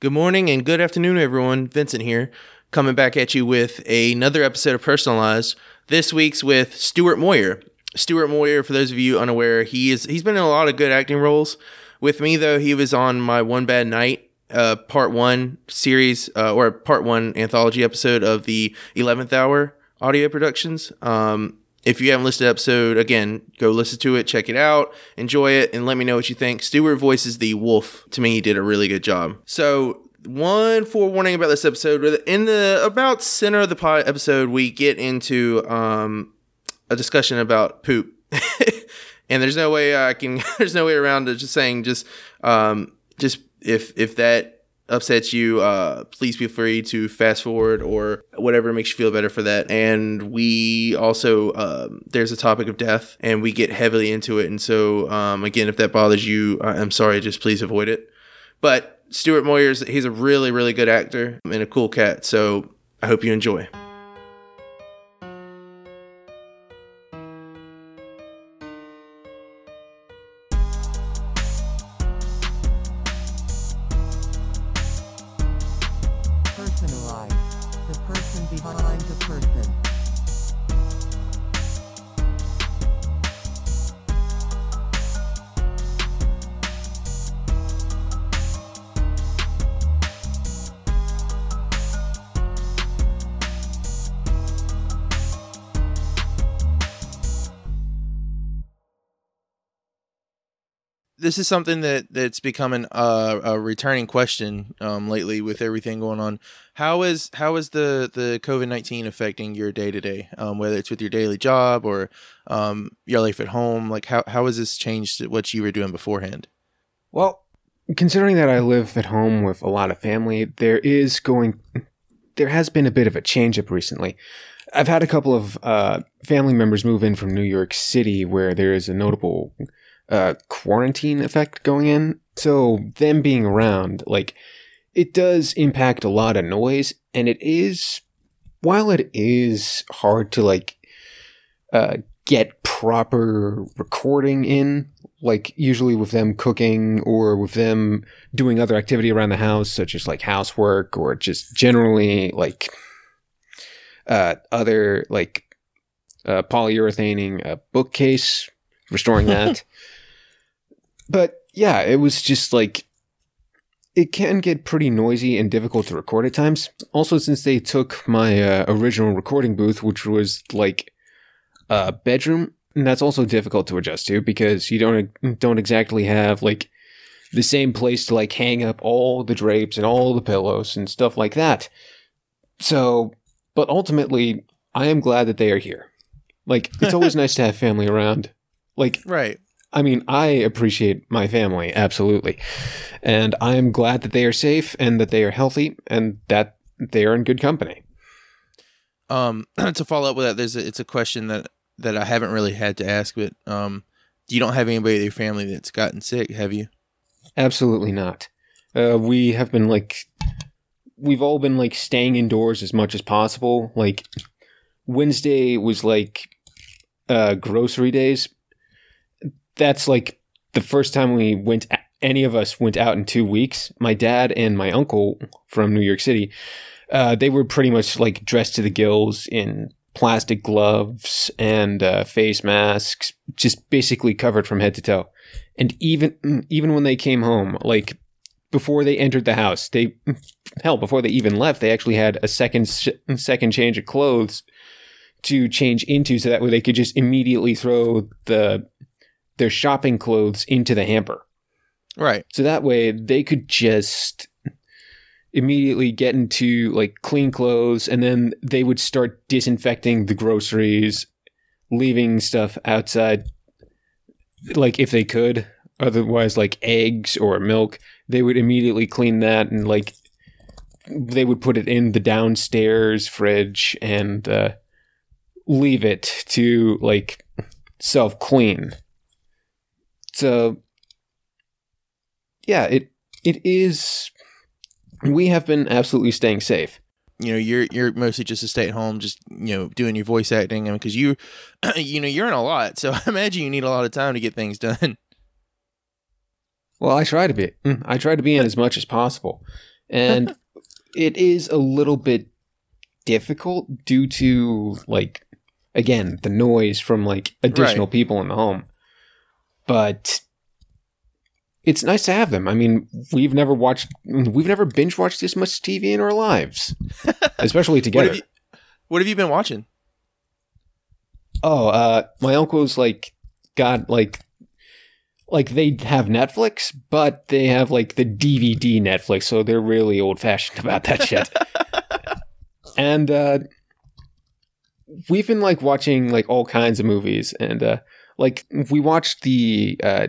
Good morning and good afternoon, everyone. Vincent here, coming back at you with another episode of Personalized. This week's with Stuart Moyer. Stuart Moyer, for those of you unaware, he is he's been in a lot of good acting roles. With me, though, he was on my One Bad Night uh, part one series uh, or part one anthology episode of the 11th Hour audio productions. Um, if you haven't listened to the episode, again, go listen to it, check it out, enjoy it, and let me know what you think. Stuart voices the wolf. To me, he did a really good job. So, one forewarning about this episode: in the about center of the pod episode, we get into um, a discussion about poop, and there's no way I can. there's no way around it. Just saying, just um, just if if that upsets you, uh, please feel free to fast forward or whatever makes you feel better for that. And we also, um, there's a topic of death and we get heavily into it. And so, um, again, if that bothers you, I'm sorry, just please avoid it. But Stuart Moyers, he's a really, really good actor and a cool cat. So I hope you enjoy. This is something that that's becoming a, a returning question um, lately with everything going on. How is how is the the COVID nineteen affecting your day to day, whether it's with your daily job or um, your life at home? Like how how has this changed what you were doing beforehand? Well, considering that I live at home with a lot of family, there is going there has been a bit of a change up recently. I've had a couple of uh, family members move in from New York City, where there is a notable uh, quarantine effect going in. So them being around, like, it does impact a lot of noise, and it is, while it is hard to like uh, get proper recording in, like usually with them cooking or with them doing other activity around the house, such as like housework or just generally like uh, other like uh, polyurethaning a bookcase, restoring that. But yeah, it was just like it can get pretty noisy and difficult to record at times. Also, since they took my uh, original recording booth, which was like a bedroom, and that's also difficult to adjust to because you don't don't exactly have like the same place to like hang up all the drapes and all the pillows and stuff like that. So, but ultimately, I am glad that they are here. Like, it's always nice to have family around. Like, right. I mean, I appreciate my family, absolutely. And I'm glad that they are safe and that they are healthy and that they are in good company. Um, to follow up with that, there's a, it's a question that, that I haven't really had to ask, but um, you don't have anybody in your family that's gotten sick, have you? Absolutely not. Uh, we have been like, we've all been like staying indoors as much as possible. Like, Wednesday was like uh, grocery days that's like the first time we went any of us went out in two weeks. My dad and my uncle from new york city uh, they were pretty much like dressed to the gills in plastic gloves and uh, face masks just basically covered from head to toe. And even even when they came home like before they entered the house they hell before they even left they actually had a second second change of clothes to change into so that way they could just immediately throw the their shopping clothes into the hamper. Right. So that way they could just immediately get into like clean clothes and then they would start disinfecting the groceries, leaving stuff outside like if they could. Otherwise like eggs or milk, they would immediately clean that and like they would put it in the downstairs fridge and uh, leave it to like self clean uh, yeah, it it is. We have been absolutely staying safe. You know, you're you're mostly just a stay at home, just you know, doing your voice acting, because you, you know, you're in a lot. So I imagine you need a lot of time to get things done. Well, I try to be. Mm, I try to be in as much as possible, and it is a little bit difficult due to like again the noise from like additional Right. people in the home. But it's nice to have them. I mean, we've never watched, we've never binge watched this much TV in our lives, especially What together. have you What have you been watching? Oh, uh, my uncle's like got like like they have Netflix, but they have like the DVD Netflix, so they're really old fashioned about that shit. and uh we've been like watching like all kinds of movies and uh like we watched the uh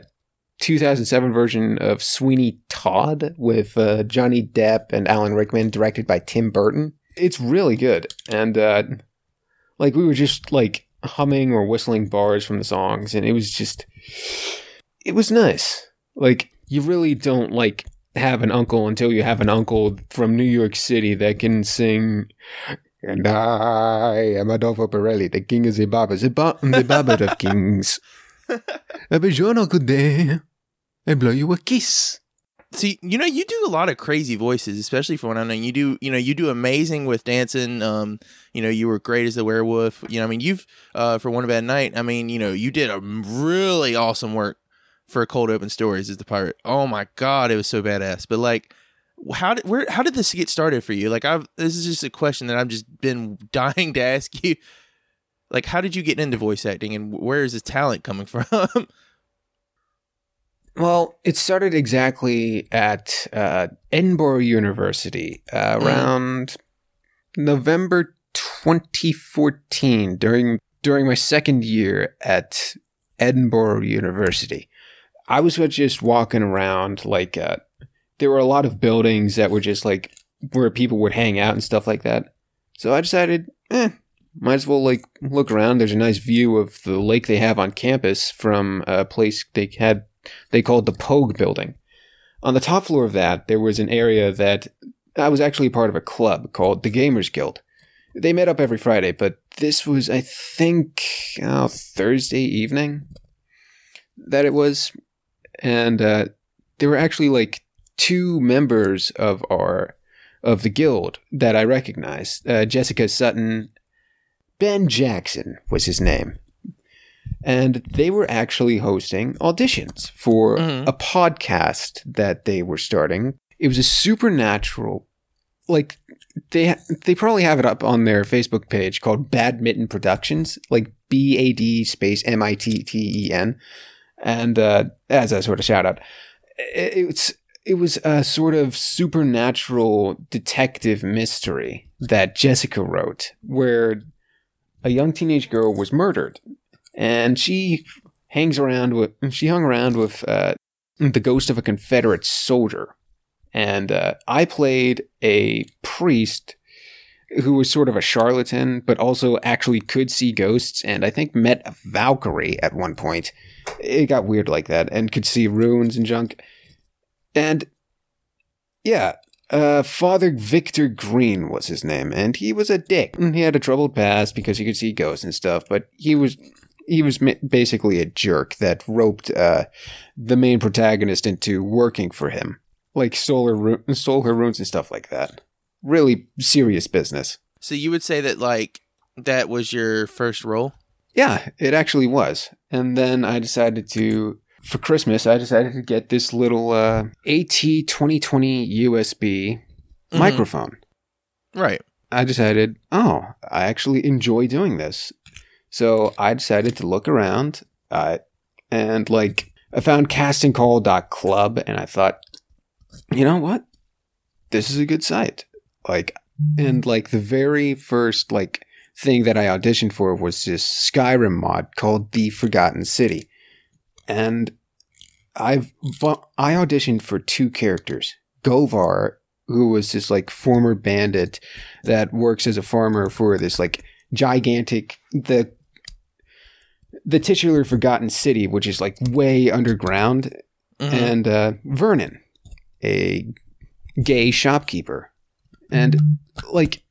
2007 version of Sweeney Todd with uh, Johnny Depp and Alan Rickman, directed by Tim Burton. It's really good, and uh, like we were just like humming or whistling bars from the songs and it was just it was nice like you really don't like have an uncle until you have an uncle from New York City that can sing and I am Adolfo Pirelli, the king of the barber, the, barber of kings. A buongiorno, good day. I blow you a kiss. See, you know, you do a lot of crazy voices, especially for what I know. You do, you know, you do amazing with dancing. Um, you know, you were great as the werewolf. You know, I mean, you've uh, for one bad night. I mean, you know, you did a really awesome work for Cold Open Stories as the pirate. Oh my god, it was so badass. But like, how did where how did this get started for you? Like, I've this is just a question that I've just been dying to ask you. Like, how did you get into voice acting, and where is this talent coming from? Well, it started exactly at uh, Edinboro University uh, Mm. around November 2014 during during my second year at Edinboro University. I was just walking around like uh, there were a lot of buildings that were just like where people would hang out and stuff like that. So I decided, eh, might as well like look around. There's a nice view of the lake they have on campus from a place they had they called the Pogue building. On the top floor of that, there was an area that I was actually part of a club called the Gamers Guild. They met up every Friday, but this was, I think, uh, Thursday evening that it was. And uh, there were actually like two members of our of the guild that I recognized. Uh, Jessica Sutton, Ben Jackson was his name and they were actually hosting auditions for Mhm. a podcast that they were starting. It was a supernatural, like they they probably have it up on their Facebook page called Bad Mitten Productions, like B A D space M I T T E N, and uh, as a sort of shout out, it's it was a sort of supernatural detective mystery that Jessica wrote, where a young teenage girl was murdered. And she hangs around with she hung around with uh, the ghost of a Confederate soldier, and uh, I played a priest who was sort of a charlatan, but also actually could see ghosts, and I think met a Valkyrie at one point. It got weird like that, and could see runes and junk, and yeah. Uh, Father Victor Green was his name, and he was a dick. He had a troubled past because he could see ghosts and stuff, but he was he was basically a jerk that roped uh, the main protagonist into working for him, like stole her, ru- stole her runes and stuff like that. Really serious business. so you would say that like that was your first role? Yeah, it actually was. And then I decided to, for Christmas, I decided to get this little uh, AT2020 USB Mhm. microphone. Right. I decided, oh, I actually enjoy doing this. So I decided to look around uh, and like I found castingcall.club and I thought, you know what? This is a good site. Like and like the very first like thing that I auditioned for was this Skyrim mod called The Forgotten City. And I've I auditioned for two characters. Govar, who was this like former bandit that works as a farmer for this like gigantic the the titular forgotten city which is like way underground Mhm. and uh, vernon a gay shopkeeper and like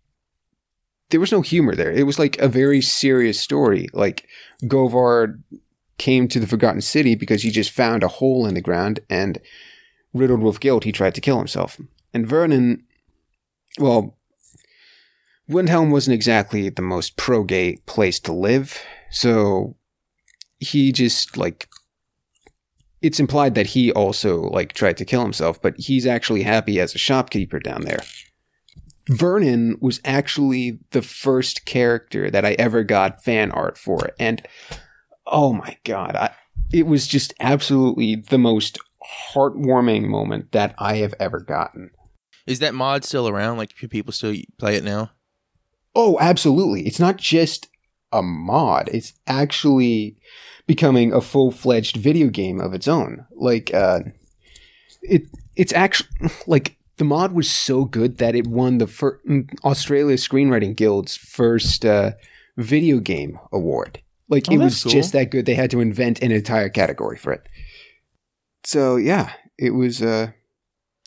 there was no humor there it was like a very serious story like govar came to the forgotten city because he just found a hole in the ground and riddled with guilt he tried to kill himself And Vernon, well, Windhelm wasn't exactly the most pro gay place to live, so he just like it's implied that he also like tried to kill himself, but he's actually happy as a shopkeeper down there. Vernon was actually the first character that I ever got fan art for, and oh my god, I, it was just absolutely the most heartwarming moment that I have ever gotten. Is that mod still around? Like, do people still play it now? Oh, absolutely. It's not just a mod. It's actually becoming a full-fledged video game of its own. Like uh it it's actually like the mod was so good that it won the fir- Australia Screenwriting Guild's first uh, video game award. Like Oh, it was cool. just that good they had to invent an entire category for it. So yeah, it was uh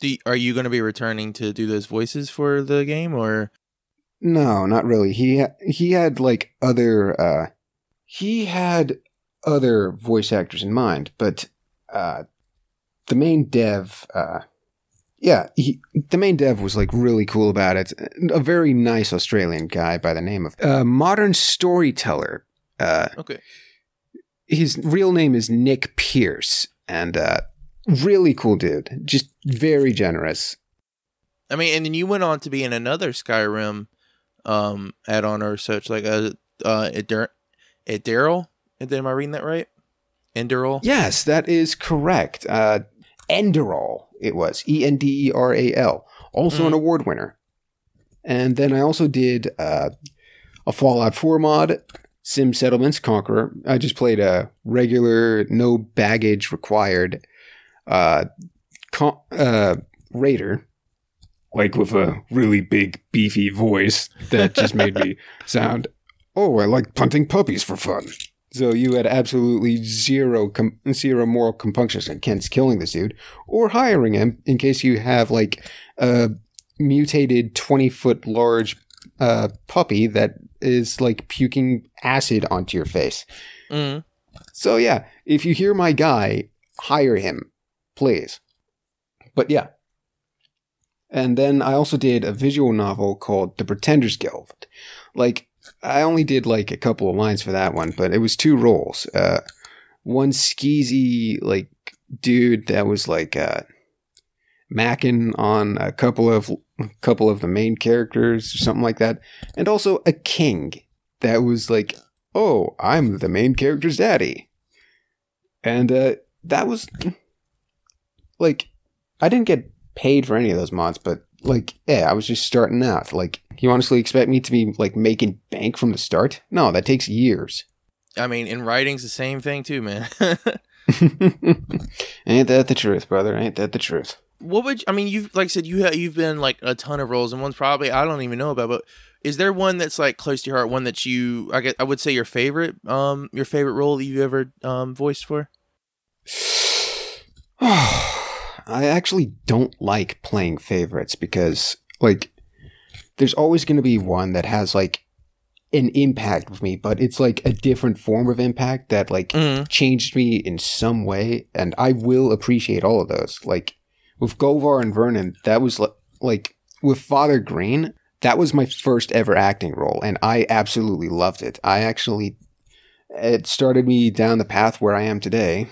Do you, are you going to be returning to do those voices for the game, or No, not really. He ha- he had like other uh he had other voice actors in mind, but uh the main dev uh yeah, he, the main dev was like really cool about it. A very nice Australian guy by the name of uh, Modern Storyteller. Uh okay? his real name is Nick Pierce and uh really cool dude. Just very generous. I mean, and then you went on to be in another Skyrim um add-on or such, like a uh, Edir- Ediril. Am I reading that right? Enderal. Yes, that is correct. Uh, Enderal, it was E N D E R A L, also an Mm. award winner. And then I also did uh, a Fallout 4 mod, Sim Settlements Conqueror. I just played a regular, no baggage required uh, con- uh, raider, like with a really big, beefy voice that just made me sound, oh, I like punting puppies for fun. So you had absolutely zero com- zero moral compunctions against killing this dude or hiring him in case you have like a mutated twenty foot large uh, puppy that is like puking acid onto your face. Mm. So yeah, if you hear my guy, hire him, please. But yeah. And then I also did a visual novel called The Pretenders Guild. Like I only did like a couple of lines for that one, but it was two roles. Uh one skeezy like dude that was like uh macking on a couple of couple of the main characters or something like that. And also a king that was like oh, I'm the main character's daddy. And uh, that was like, I didn't get paid for any of those mods, but like, yeah, I was just starting out. Like, you honestly expect me to be like making bank from the start? No, that takes years. I mean, in writing's the same thing too, man. Ain't that the truth, brother? Ain't that the truth? What would you, I mean? You've like I said, you ha- you've been like a ton of roles, and one's probably I don't even know about. But is there one that's like close to your heart? One that you I guess I would say your favorite, um, your favorite role that you ever um voiced for? I actually don't like playing favorites because, like, there's always going to be one that has, like, an impact with me, but it's like a different form of impact that, like, Mm. changed me in some way. And I will appreciate all of those. Like, with Govar and Vernon, that was li- like, with Father Green, that was my first ever acting role, and I absolutely loved it. I actually, it started me down the path where I am today.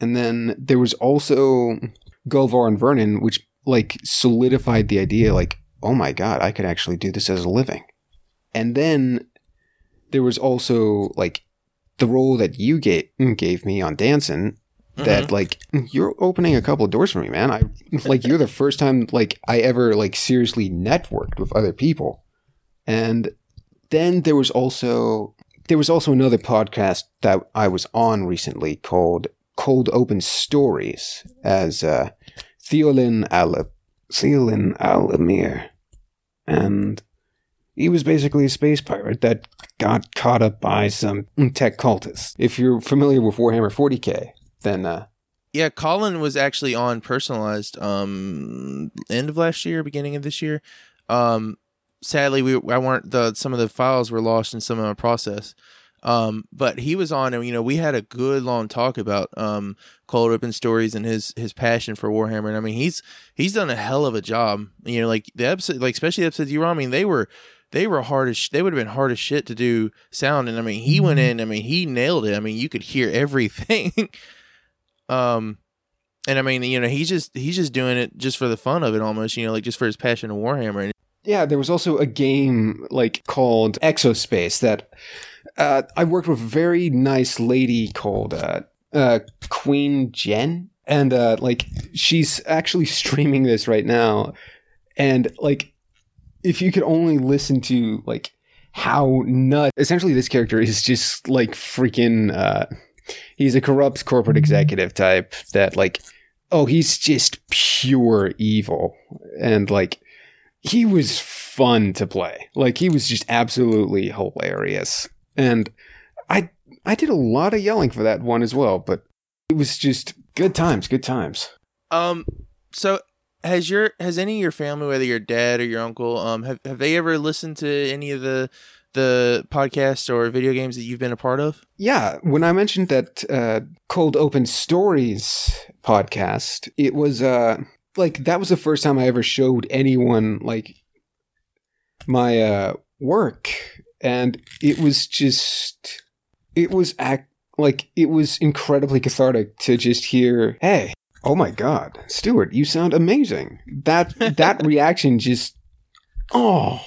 And then there was also Govar and Vernon, which like solidified the idea like, oh my god, I could actually do this as a living. And then there was also like the role that you gave gave me on Dancing that like you're opening a couple of doors for me, man. I like you're the first time like I ever like seriously networked with other people. And then there was also there was also another podcast that I was on recently called Cold Open Stories as uh, Theolin Al Theolin Alamir, and he was basically a space pirate that got caught up by some tech cultists. If you're familiar with Warhammer 40k, then uh, Yeah, Colin was actually on personalized um end of last year, beginning of this year. Um sadly we I weren't the some of the files were lost in some of the process. Um, but he was on, and you know, we had a good long talk about um cold open stories and his his passion for Warhammer. And I mean, he's he's done a hell of a job. You know, like the episode, like especially the episodes you were on. I mean, they were they were hard as sh- they would have been hard as shit to do sound. And I mean, he went in. I mean, he nailed it. I mean, you could hear everything. um, and I mean, you know, he's just he's just doing it just for the fun of it, almost. You know, like just for his passion of Warhammer. And Yeah, there was also a game like called Exospace that uh, I worked with a very nice lady called uh, uh, Queen Jen, and uh, like she's actually streaming this right now, and like if you could only listen to like how nut essentially this character is just like freaking uh he's a corrupt corporate executive type that like oh he's just pure evil and like he was fun to play. Like he was just absolutely hilarious. And I I did a lot of yelling for that one as well, but it was just good times, good times. Um, so has your has any of your family, whether your dad or your uncle, um, have have they ever listened to any of the the podcast or video games that you've been a part of? Yeah, when I mentioned that uh, Cold Open Stories podcast, it was uh like that was the first time I ever showed anyone like my uh work and it was just it was act like it was incredibly cathartic to just hear, "Hey, oh my god, Stuart, you sound amazing." That that reaction just oh.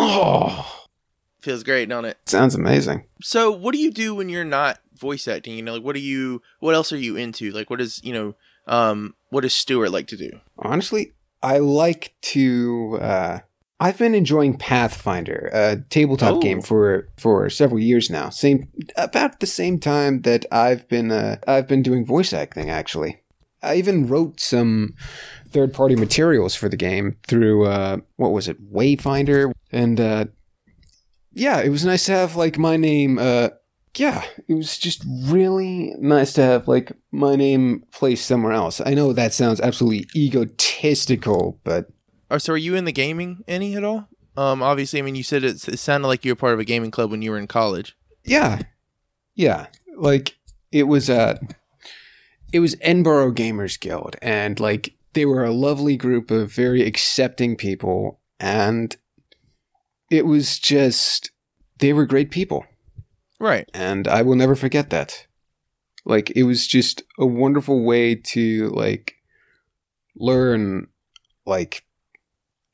Oh, Feels great, don't it? sounds amazing. So, what do you do when you're not voice acting? You know, like what do you what else are you into? Like what is, you know, um what does Stuart like to do? Honestly, I like to. Uh, I've been enjoying Pathfinder, a tabletop Oh. game for for several years now. Same about the same time that I've been uh, I've been doing voice acting. Actually, I even wrote some third party materials for the game through uh, what was it, Wayfinder, and uh, yeah, it was nice to have like my name. Uh, yeah, it was just really nice to have like my name placed somewhere else. I know that sounds absolutely egotistical, but Oh, so are you in the gaming any at all? Um obviously, I mean, you said it, it sounded like you were part of a gaming club when you were in college. yeah, yeah, like it was uh it was Edinboro Gamers Guild, and like they were a lovely group of very accepting people, and it was just they were great people. Right. and I will never forget that. Like it was just a wonderful way to like learn like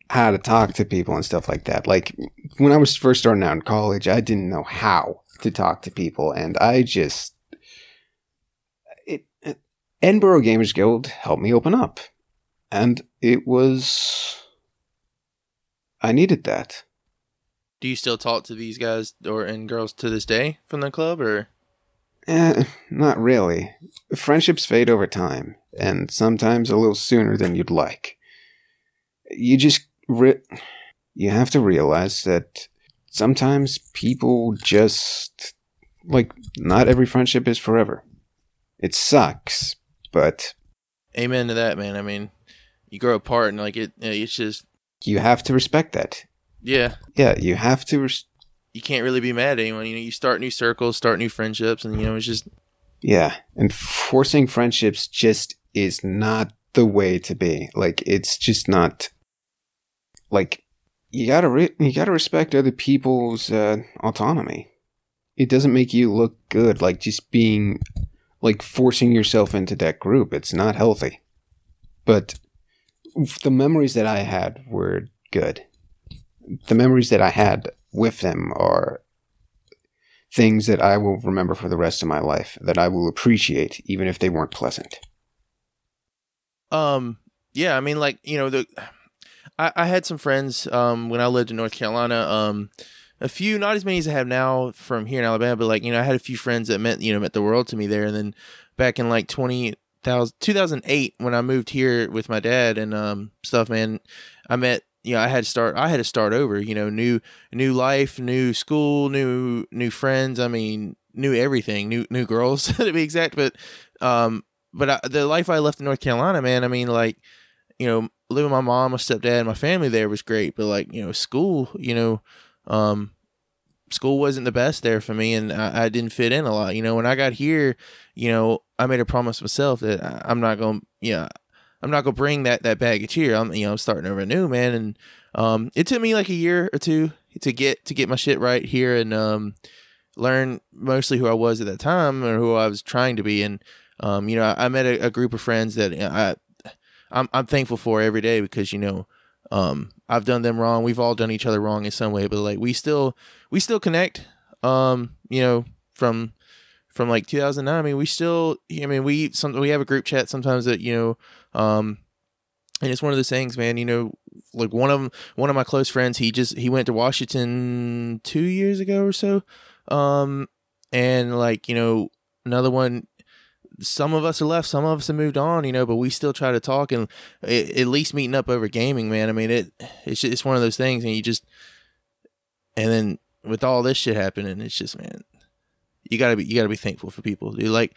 how to talk to people and stuff like that. Like when I was first starting out in college, I didn't know how to talk to people and I just it, it Edinboro Gamers Guild helped me open up. And it was I needed that. Do you still talk to these guys or and girls to this day from the club or Eh, not really. Friendships fade over time, and sometimes a little sooner than you'd like. You just re- you have to realize that sometimes people just like not every friendship is forever. It sucks, but amen to that, man. I mean, you grow apart and like it it's just you have to respect that. Yeah, Yeah, you have to. Res- you can't really be mad at anyone. You know, you start new circles, start new friendships and you know, it's just yeah, and forcing friendships just is not the way to be. Like it's just not. Like you gotta re- you gotta respect other people's uh, autonomy. It doesn't make you look good. Like just being like forcing yourself into that group. It's not healthy. But the memories that I had were good. The memories that I had with them are things that I will remember for the rest of my life, that I will appreciate, even if they weren't pleasant. Um, yeah, I mean, like you know, the I, I had some friends um when I lived in North Carolina. Um, a few, not as many as I have now from here in Alabama, but like you know, I had a few friends that meant you know meant the world to me there. And then back in like 20, 2008 when I moved here with my dad and um stuff, man, I met you know I had to start I had to start over. You know, new new life, new school, new new friends. I mean, new everything, new new girls to be exact. But um, but I, the life I left in North Carolina, man, I mean, like, you know, living with my mom, my stepdad, and my family there was great. But like, you know, school, you know, um, school wasn't the best there for me, and I, I, didn't fit in a lot. You know, when I got here, you know, I made a promise myself that I, am not going, to yeah, I'm not gonna bring that that baggage here. I'm you know I'm starting over new, man, and um, it took me like a year or two to get to get my shit right here and um, learn mostly who I was at that time or who I was trying to be. And um, you know, I, I met a, a, group of friends that I I'm I'm thankful for every day because you know um, I've done them wrong. We've all done each other wrong in some way, but like we still we still connect. Um, you know, from from like 2009. I mean, we still, I mean, we some we have a group chat sometimes that you know, um, and it's one of those things, man. You know, like one of them, one of my close friends, he just he went to Washington two years ago or so, um, and like you know, another one. Some of us are left, some of us have moved on, you know, but we still try to talk and it, at least meeting up over gaming, man. I mean, it it's just, it's one of those things, and you just and then with all this shit happening, it's just man, you gotta be you gotta be thankful for people, dude. Like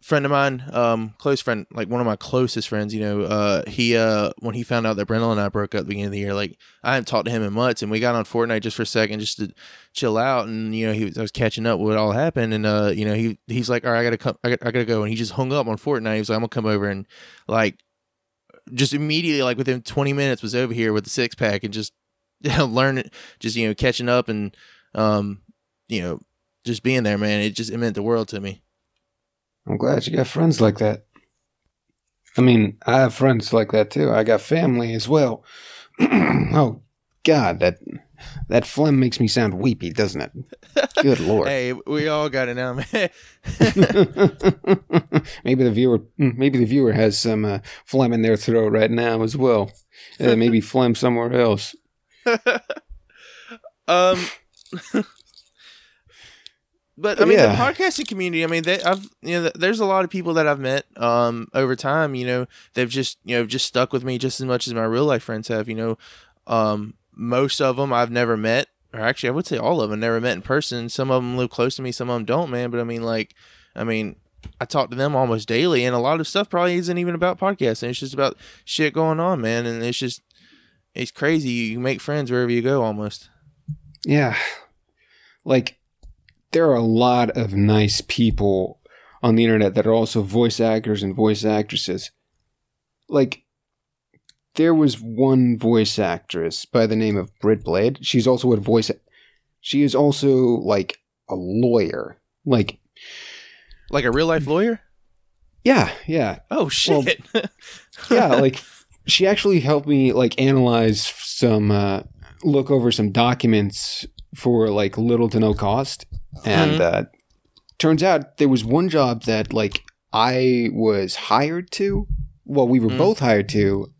friend of mine, um, close friend, like one of my closest friends, you know, uh, he, uh, when he found out that Brendel and I broke up at the beginning of the year, like I hadn't talked to him in months and we got on Fortnite just for a second, just to chill out. And, you know, he was, I was catching up with what all happened. And, uh, you know, he, he's like, all right, I gotta come, I gotta, I gotta go. And he just hung up on Fortnite. He was like, I'm gonna come over and like, just immediately, like within 20 minutes was over here with the six pack and just, learning, just, you know, catching up and, um, you know, just being there, man, it just it meant the world to me. I'm glad you got friends like that. I mean, I have friends like that too. I got family as well. oh God, that that phlegm makes me sound weepy, doesn't it? Good lord. hey, we all got it now, man. maybe the viewer, maybe the viewer has some uh, phlegm in their throat right now as well. Uh, maybe phlegm somewhere else. um. But I mean, yeah. the podcasting community. I mean, they, I've you know, there's a lot of people that I've met um, over time. You know, they've just you know just stuck with me just as much as my real life friends have. You know, um, most of them I've never met, or actually, I would say all of them never met in person. Some of them live close to me, some of them don't, man. But I mean, like, I mean, I talk to them almost daily, and a lot of stuff probably isn't even about podcasting. It's just about shit going on, man. And it's just it's crazy. You make friends wherever you go, almost. Yeah, like there are a lot of nice people on the internet that are also voice actors and voice actresses. Like, there was one voice actress by the name of Britt Blade. She's also a voice. She is also like a lawyer. Like, like a real life lawyer. Yeah, yeah. Oh shit. Well, yeah, like she actually helped me like analyze some, uh, look over some documents for like little to no cost and mm-hmm. uh, turns out there was one job that like I was hired to. Well, we were mm. both hired to,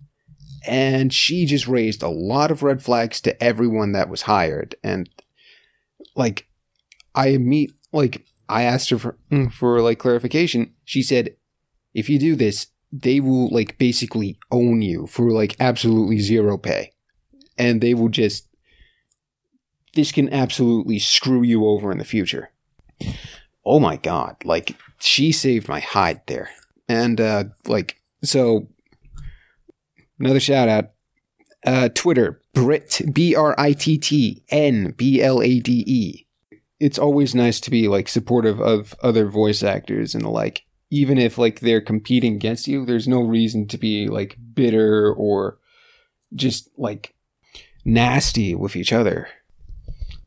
and she just raised a lot of red flags to everyone that was hired. And like, I meet like I asked her for mm, for like clarification. She said, if you do this, they will like basically own you for like absolutely zero pay, and they will just this can absolutely screw you over in the future. Oh my god, like she saved my hide there. And uh like so another shout out uh Twitter Britt B R I T T N B L A D E. It's always nice to be like supportive of other voice actors and the like even if like they're competing against you, there's no reason to be like bitter or just like nasty with each other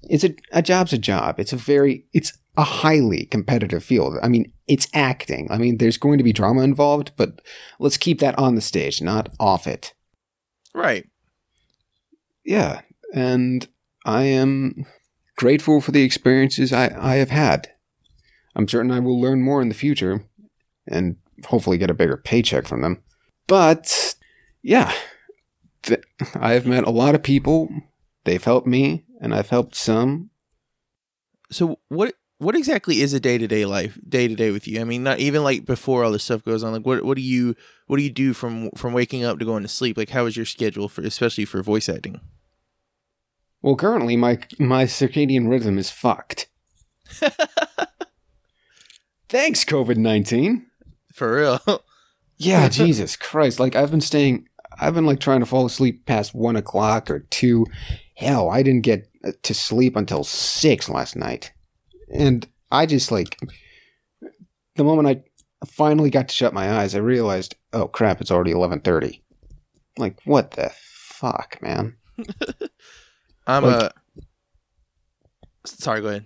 it's a, a job's a job. It's a very, it's a highly competitive field. I mean, it's acting. I mean, there's going to be drama involved, but let's keep that on the stage, not off it. Right. Yeah. And I am grateful for the experiences I, I have had. I'm certain I will learn more in the future and hopefully get a bigger paycheck from them. But yeah, th- I have met a lot of people. They've helped me and I've helped some. So what what exactly is a day to day life day to day with you? I mean, not even like before all this stuff goes on. Like, what what do you what do you do from from waking up to going to sleep? Like, how is your schedule for especially for voice acting? Well, currently my my circadian rhythm is fucked. Thanks, COVID nineteen. For real. yeah, Jesus Christ! Like I've been staying I've been like trying to fall asleep past one o'clock or two. Hell, I didn't get uh, to sleep until six last night. And I just like, the moment I finally got to shut my eyes, I realized, oh crap, it's already 11.30. Like, what the fuck, man? I'm Like- a. Sorry, go ahead.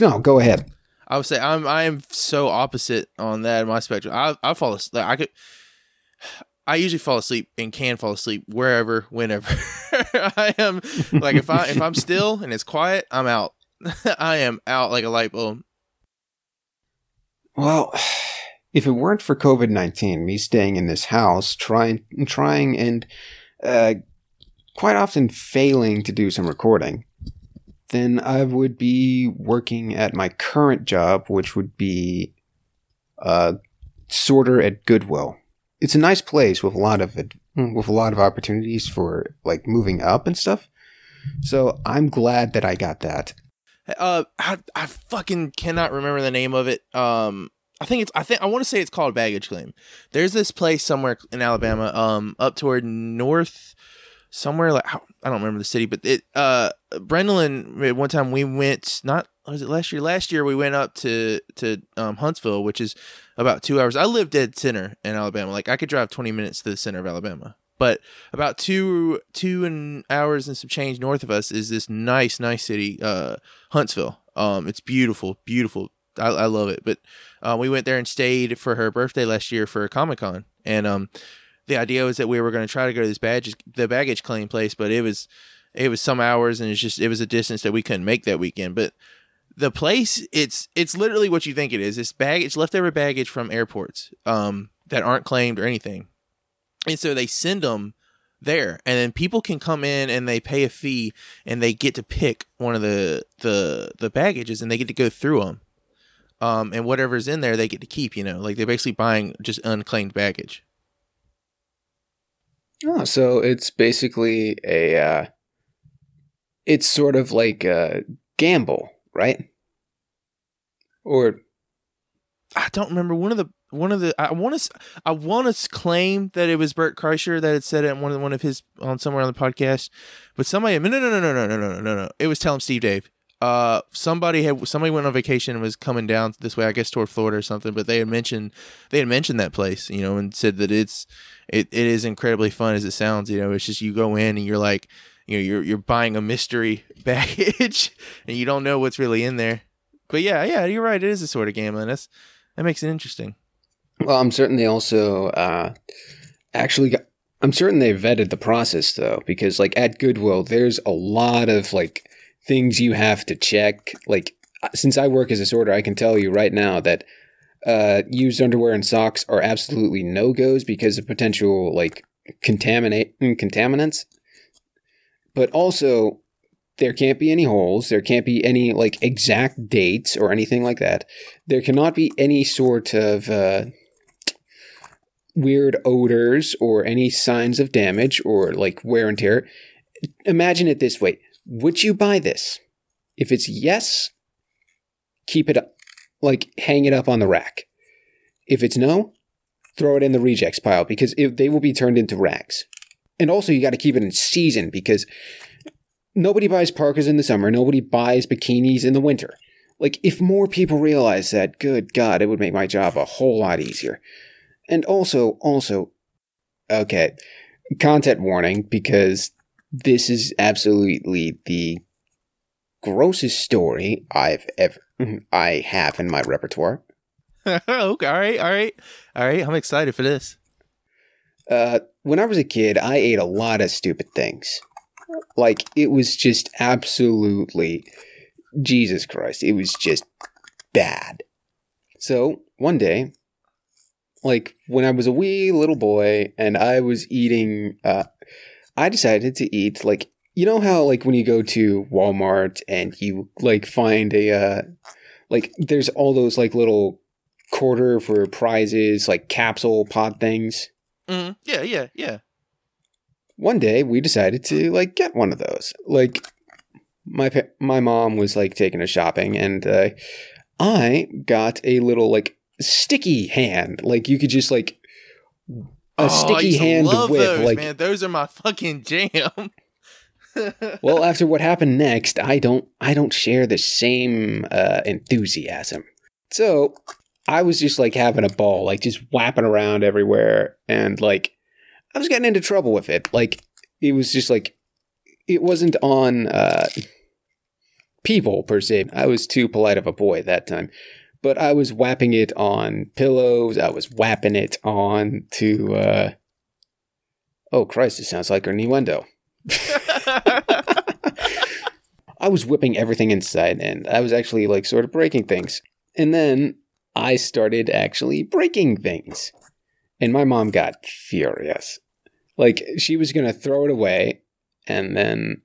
No, go ahead. I would say I'm I am so opposite on that in my spectrum. I I fall asleep. Like I could. I usually fall asleep and can fall asleep wherever, whenever. I am like if I if I'm still and it's quiet, I'm out. I am out like a light bulb. Well, if it weren't for COVID nineteen, me staying in this house, trying, trying, and uh, quite often failing to do some recording, then I would be working at my current job, which would be uh, sorter at Goodwill. It's a nice place with a lot of it, with a lot of opportunities for like moving up and stuff. So I'm glad that I got that. Uh, I I fucking cannot remember the name of it. Um, I think it's I think I want to say it's called Baggage Claim. There's this place somewhere in Alabama, um, up toward north, somewhere like I don't remember the city, but it uh, Brendan one time we went not was it last year? Last year we went up to to um, Huntsville, which is about two hours. I live dead center in Alabama. Like I could drive 20 minutes to the center of Alabama. But about two two and hours and some change north of us is this nice, nice city, uh, Huntsville. Um, it's beautiful, beautiful. I, I love it. But uh, we went there and stayed for her birthday last year for Comic Con, and um, the idea was that we were going to try to go to this baggage the baggage claim place, but it was it was some hours and it's just it was a distance that we couldn't make that weekend. But the place it's it's literally what you think it is. It's baggage leftover baggage from airports um, that aren't claimed or anything, and so they send them there and then people can come in and they pay a fee and they get to pick one of the the the baggages and they get to go through them um and whatever's in there they get to keep you know like they're basically buying just unclaimed baggage. Oh, so it's basically a uh it's sort of like a gamble, right? Or i don't remember. One of the one of the i want to i want to claim that it was bert kreischer that had said it in one of one of his on somewhere on the podcast but somebody no no no no no no no no no no. It was Tell 'Em Steve-Dave. Uh somebody had somebody went on vacation and was coming down this way i guess toward florida or something but they had mentioned they had mentioned that place you know and said that it's it, it is incredibly fun as it sounds you know it's just you go in and you're like you know you're you're buying a mystery baggage and you don't know what's really in there. But yeah yeah you're right. It is a sort of gambling that's that makes it interesting. Well, I'm certain they also uh actually got I'm certain they vetted the process though because like at Goodwill there's a lot of like things you have to check. Like since I work as a sorter I can tell you right now that uh used underwear and socks are absolutely no-goes because of potential like contaminate contaminants but also there can't be any holes. There can't be any like exact dates or anything like that. There cannot be any sort of uh, weird odors or any signs of damage or like wear and tear. Imagine it this way. Would you buy this? If it's yes keep it up like hang it up on the rack. If it's no throw it in the rejects pile because it, they will be turned into rags and also you got to keep it in season because nobody buys parkas in the summer. Nobody buys bikinis in the winter. Like if more people realize that good god it would make my job a whole lot easier. And also also okay content warning because this is absolutely the grossest story i've ever mm-hmm. i have in my repertoire. Okay, all right, all right, all right. I'm excited for this. Uh, when i was a kid i ate a lot of stupid things. Like it was just absolutely jesus christ. It was just bad. So one day like when i was a wee little boy and i was eating uh i decided to eat like you know how like when you go to walmart and you like find a uh like there's all those like little quarter for prizes like capsule pod things Mm, yeah, yeah, yeah. one day we decided to like get one of those. Like my pa- my mom was like taking us shopping, and uh, I got a little like sticky hand. Like you could just like a Oh, I sticky hand love whip. those, like, man. Those are my fucking jam. well, after what happened next, I don't, I don't share the same uh, enthusiasm. So I was just like having a ball, like just whapping around everywhere, and like I was getting into trouble with it. Like it was just like it wasn't on uh, people per se. I was too polite of a boy that time. But I was whapping it on pillows. I was whapping it on to. Uh, oh Christ! It sounds like a innuendo. I was whipping everything inside, and I was actually like sort of breaking things. And then I started actually breaking things, and my mom got furious. Like she was gonna throw it away, and then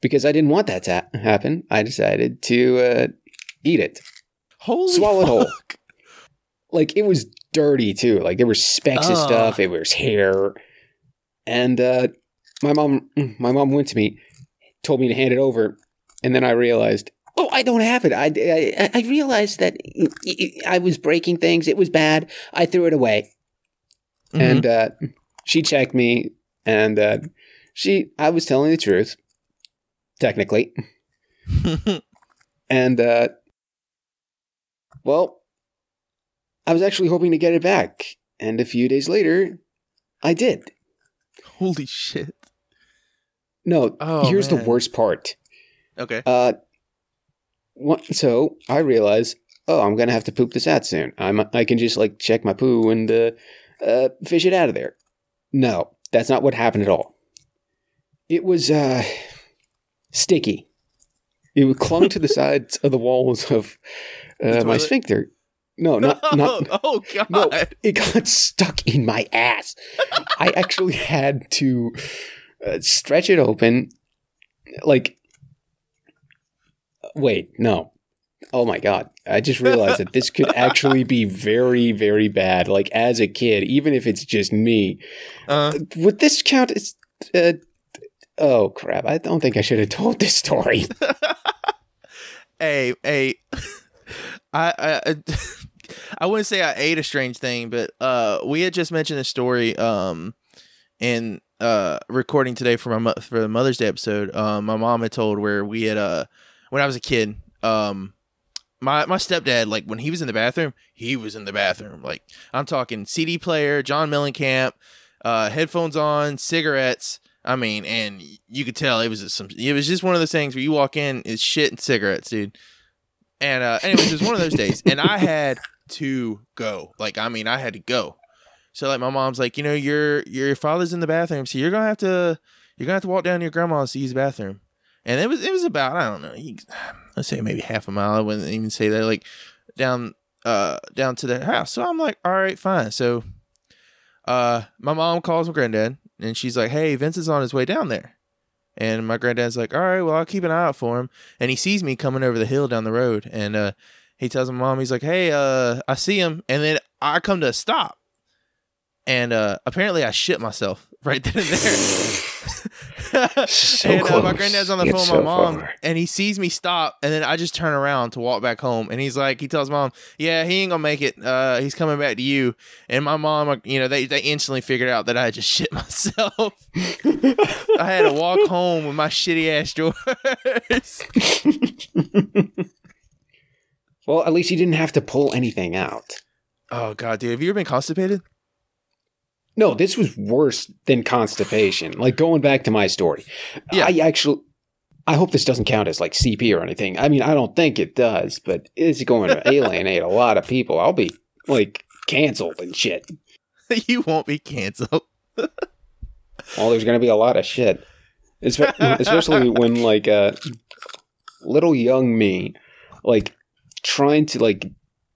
because I didn't want that to ha- happen, I decided to uh, eat it. Holy Swallow it whole. Like it was dirty too. Like there were specks of stuff. It was hair, and uh, my mom, my mom went to me, told me to hand it over, and then I realized, oh, I don't have it. I, I, I realized that I was breaking things. It was bad. I threw it away, Mhm. and uh, she checked me, and uh, she, I was telling the truth, technically, and uh, well, I was actually hoping to get it back, and a few days later, I did. Holy shit. No, Oh, here's man. the worst part. Okay. Uh, so I realize, oh, I'm gonna have to poop this out soon. I'm I can just like check my poo and uh, uh, fish it out of there. No, that's not what happened at all. It was uh, sticky. It clung to the sides of the walls of uh, my sphincter. No, not not oh god. No. it got stuck in my ass. I actually had to uh, stretch it open. Like, wait, no. Oh my god. I just realized that this could actually be very, very bad. Like, as a kid, even if it's just me. Uh, Would this count as. Uh, oh, crap. I don't think I should have told this story. hey, hey. I I I wouldn't say I ate a strange thing, but uh we had just mentioned a story um in uh recording today for my mo- for the Mother's Day episode. Um my mom had told where we had uh when I was a kid, um my my stepdad like when he was in the bathroom, he was in the bathroom. Like I'm talking CD player, John Mellencamp, uh headphones on, cigarettes. I mean, and you could tell it was just some. It was just one of those things where you walk in, it's shit and cigarettes, dude. And uh, anyways, it was one of those days, and I had to go. Like, I mean, I had to go. So like, my mom's like, you know, your your father's in the bathroom, so you're gonna have to you're gonna have to walk down to your grandma's to use the bathroom. And it was it was about I don't know, let's say maybe half a mile. I wouldn't even say that. Like down uh down to their house. So I'm like, all right, fine. So uh my mom calls my granddad and she's like, Hey, Vince is on his way down there. And my granddad's like, All right, well I'll keep an eye out for him. And he sees me coming over the hill down the road and uh he tells my mom, he's like, Hey, uh, I see him and then I come to a stop. And uh apparently I shit myself right then and there. So and uh, my granddad's on the yet phone with my mom, far. and he sees me stop, and then I just turn around to walk back home, and he's like, he tells mom, "Yeah, he ain't gonna make it. Uh, he's coming back to you." And my mom, uh, you know, they they instantly figured out that I had just shit myself. I had to walk home with my shitty ass drawers. well, at least you didn't have to pull anything out. oh god, dude, have you ever been constipated? No, this was worse than constipation. Like going back to my story. Yeah. I actually I hope this doesn't count as like CP or anything. I mean, I don't think it does, but it's going to alienate a lot of people. I'll be like canceled and shit. you won't be canceled. Well, there's going to be a lot of shit. Especially when like uh little young me like trying to like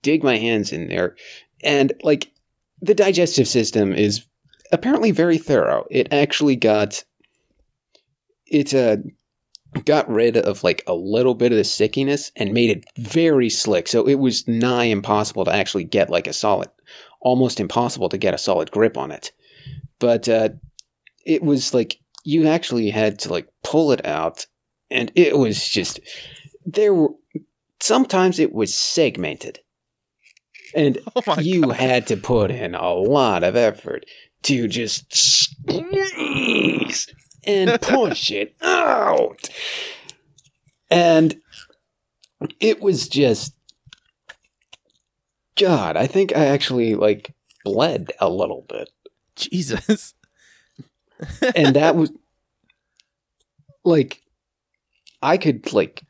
dig my hands in there and like the digestive system is apparently very thorough. It actually got it uh got rid of like a little bit of the stickiness and made it very slick. So it was nigh impossible to actually get like a solid almost impossible to get a solid grip on it. But uh it was like you actually had to like pull it out and it was just there were sometimes it was segmented. And Oh you god. had to put in a lot of effort to just squeeze and push it out. And it was just God, I think I actually like bled a little bit. Jesus. And that was like I could like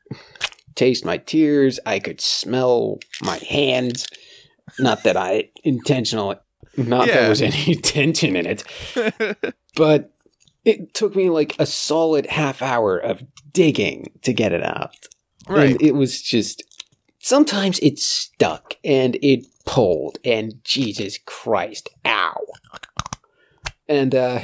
taste my tears, I could smell my hands. Not that I intentionally not Yeah. there was any tension in it, but it took me like a solid half hour of digging to get it out. right. And it was just sometimes it stuck and it pulled and Jesus Christ, ow. And uh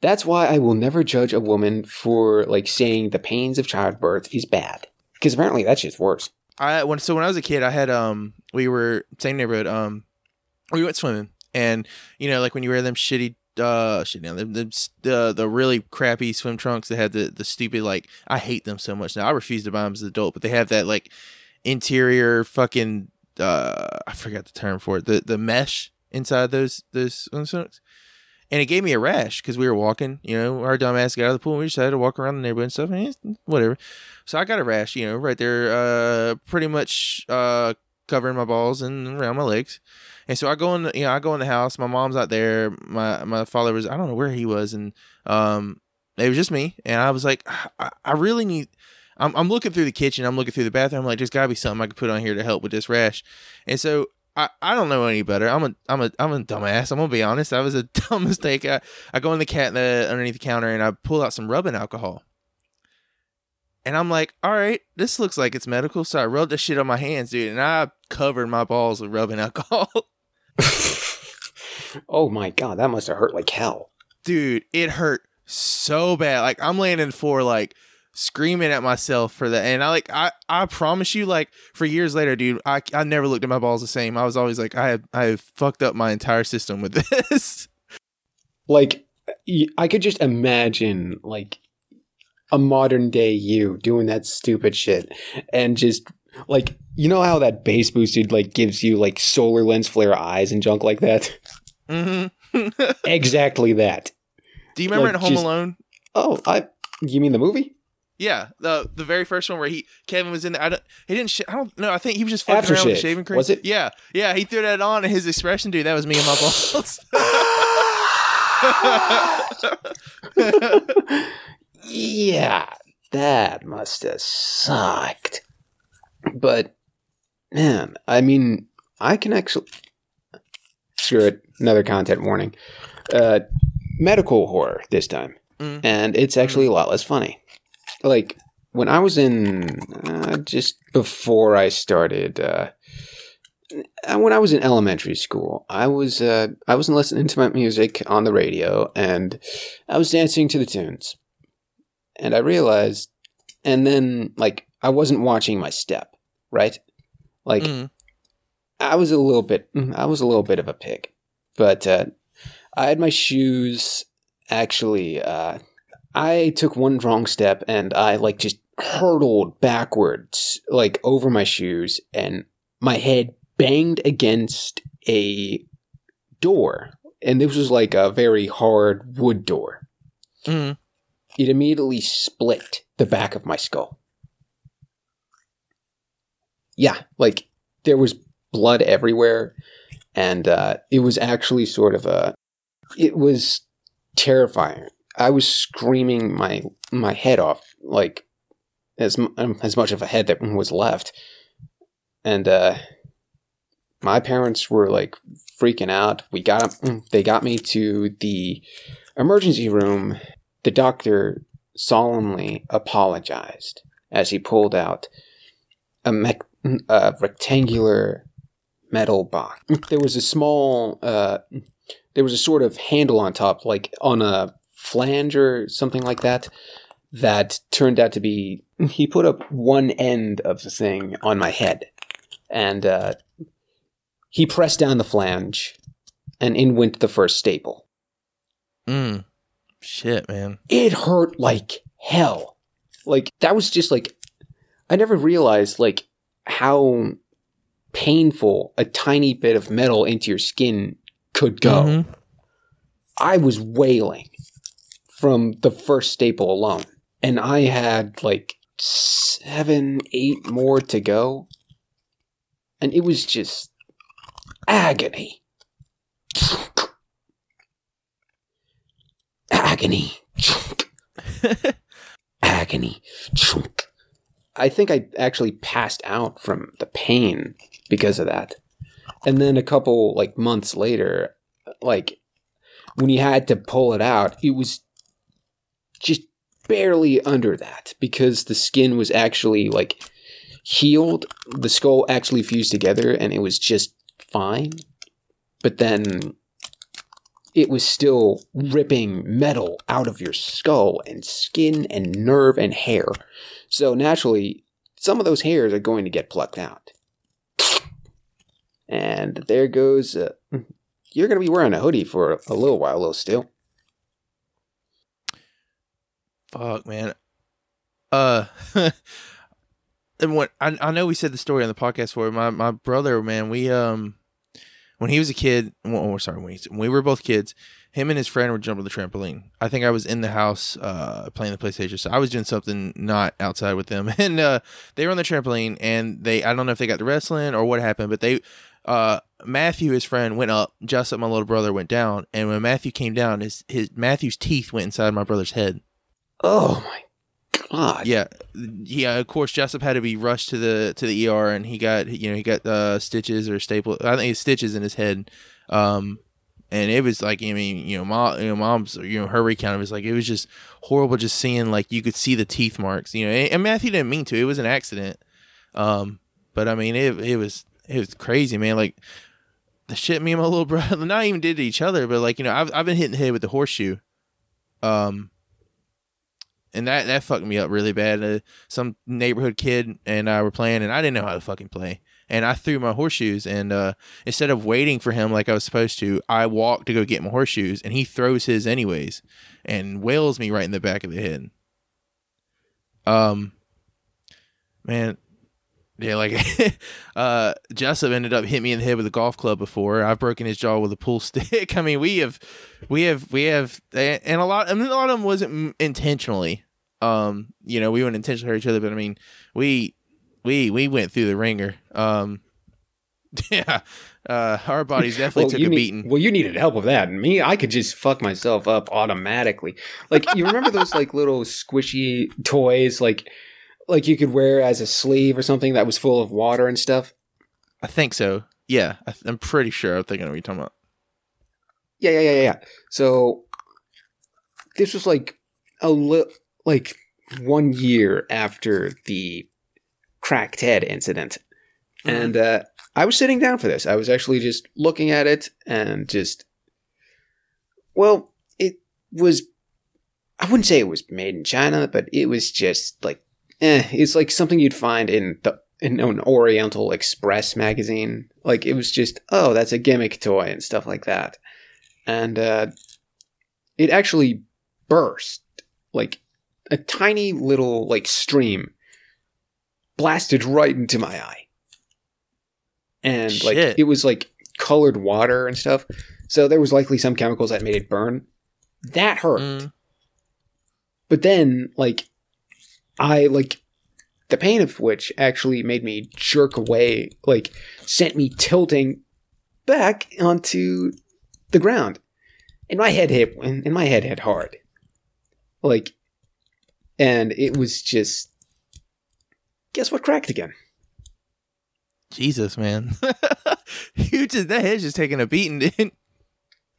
that's why I will never judge a woman for like saying the pains of childbirth is bad. Because apparently that shit's worse. I when so when I was a kid, I had um we were same neighborhood um we went swimming and you know like when you wear them shitty uh shit now them the the really crappy swim trunks that had the the stupid like I hate them so much now. I refuse to buy them as an adult but they have that like interior fucking uh I forgot the term for it the the mesh inside those those swim trunks. And it gave me a rash because we were walking you know our dumb ass got out of the pool and we decided to walk around the neighborhood and stuff and whatever. So I got a rash, you know, right there, uh, pretty much uh, covering my balls and around my legs. And so I go in, the, you know, I go in the house. My mom's out there. My my father was, I don't know where he was, and um, it was just me. And I was like, I, I really need. I'm I'm looking through the kitchen. I'm looking through the bathroom. I'm like, there's gotta be something I could put on here to help with this rash. And so I, I don't know any better. I'm a I'm a I'm a dumbass. I'm gonna be honest. That was a dumb mistake. I, I go in the cat the underneath the counter and I pull out some rubbing alcohol. And I'm like, all right, this looks like it's medical. So I rubbed the shit on my hands, dude, and I covered my balls with rubbing alcohol. oh my god, that must have hurt like hell. dude, it hurt so bad. Like I'm landing for like screaming at myself for that. And I like I I promise you, like for years later, dude, I I never looked at my balls the same. I was always like, I have I have fucked up my entire system with this. Like I could just imagine like a modern day you doing that stupid shit and just like you know how that bass boosted like gives you like solar lens flare eyes and junk like that hmm exactly that Do you remember Like, in Home just- Alone? oh i you mean the movie Yeah, the the very first one where he Kevin was in there. I don't, he didn't. Sh- I don't know. I think he was just fucking around with shaving cream. was it? Yeah, yeah. He threw that on, and his expression, dude, that was me and my balls. yeah that must have sucked but man i mean i can actually screw it another content warning. Uh medical horror this time. Mm. and it's actually a lot less funny. Like when i was in uh, just before i started uh uh, when I was in elementary school, I was uh, I was listening to my music on the radio, and I was dancing to the tunes, and I realized, and then like I wasn't watching my step, right? Like Mm. I was a little bit, I was a little bit of a pig, but uh, I had my shoes. Actually, uh, I took one wrong step, and I like just hurtled backwards, like over my shoes, and my head banged against a door, and this was like a very hard wood door. Mm. It immediately split the back of my skull. Yeah, like there was blood everywhere, and uh, it was actually sort of a. It was terrifying. I was screaming my my head off, like as um, as much of a head that was left, and uh, my parents were like freaking out. We got they got me to the emergency room. The doctor solemnly apologized as he pulled out a, mech- a rectangular metal box. There was a small, uh, there was a sort of handle on top, like on a flange or something like that, that turned out to be. He put up one end of the thing on my head, and uh, he pressed down the flange, and in went the first staple. Mm. Shit, man. it hurt like hell. Like that was just like I never realized like how painful a tiny bit of metal into your skin could go. Mhm. I was wailing from the first staple alone. And I had like seven, eight more to go. And it was just agony. Agony. Agony. I think I actually passed out from the pain because of that. And then a couple like months later, like when you had to pull it out, it was just barely under that because the skin was actually like healed. The skull actually fused together and it was just fine. But then it was still ripping metal out of your skull and skin and nerve and hair. So naturally, some of those hairs are going to get plucked out. And there goes. Uh, you're going to be wearing a hoodie for a little while, though, still. Fuck, man. Uh, and what I I know we said the story on the podcast for my my brother, man. We um when he was a kid, well, oh, sorry, when, he, when we were both kids, him and his friend were jumping the trampoline. I think I was in the house uh, playing the PlayStation, so I was doing something not outside with them, and uh, they were on the trampoline, and they I don't know if they got the wrestling or what happened, but they uh, Matthew, his friend, went up. Jessup, my little brother, went down, and when Matthew came down, his his Matthew's teeth went inside my brother's head. Oh my god! Yeah, yeah. Of course, Jessup had to be rushed to the to the ER, and he got you know he got uh, stitches or staple. I think it's stitches in his head. Um, and it was like I mean, you know, mom, you know, mom's, you know, her recount it was like it was just horrible, just seeing like you could see the teeth marks, you know. And, and Matthew didn't mean to; it was an accident. Um, but I mean, it it was it was crazy, man. Like the shit me and my little brother not even did to each other, but like you know, I've I've been hitting the head with the horseshoe. Um, and that that fucked me up really bad. Uh, some neighborhood kid and I were playing, and I didn't know how to fucking play. And I threw my horseshoes, and uh, instead of waiting for him like I was supposed to, I walked to go get my horseshoes, and he throws his anyways, and wails me right in the back of the head. Um, man, yeah, like uh, Jessup ended up hitting me in the head with a golf club before. I've broken his jaw with a pool stick. I mean, we have, we have, we have, and a lot. I mean, a lot of them wasn't intentionally. Um, you know, we wouldn't intentionally hurt each other, but I mean, we, we, we went through the wringer. Um, yeah, uh, our bodies definitely well, took a need, beating. Well, you needed help with that. Me, I could just fuck myself up automatically. Like you remember those like little squishy toys, like like you could wear as a sleeve or something that was full of water and stuff? I think so. Yeah, I am pretty sure. I'm thinking of what you're talking about. Yeah, yeah, yeah, yeah. So this was like a li- like one year after the cracked head incident, mm-hmm. and uh, I was sitting down for this. I was actually just looking at it and just, well, it was. I wouldn't say it was made in China, but it was just like eh, it's like something you'd find in the in an Oriental Express magazine. Like it was just, oh, that's a gimmick toy and stuff like that. And uh, it actually burst like a tiny little like stream blasted right into my eye. And Shit. like it was like colored water and stuff. So there was likely some chemicals that made it burn. That hurt. Mm. But then like I like the pain of which actually made me jerk away, like sent me tilting back onto the ground. And my head hit and my head hit hard. Like and it was just guess what cracked again. Jesus, man. you just that head's just taking a beating, dude.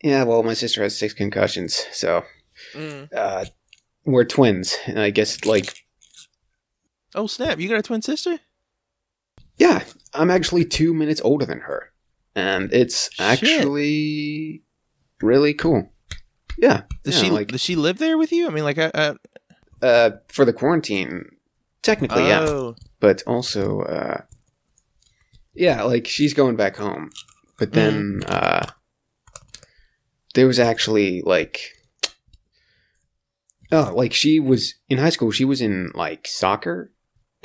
Yeah, well, my sister has six concussions, so mm. uh, we're twins, and I guess like Oh snap! You got a twin sister? Yeah, I'm actually two minutes older than her, and it's Shit. actually really cool. Yeah. Does yeah, she like? Does she live there with you? I mean, like, uh, uh, uh for the quarantine, technically, oh. yeah, but also, uh, yeah, like she's going back home, but then, mm. uh, there was actually like oh like she was in high school she was in like soccer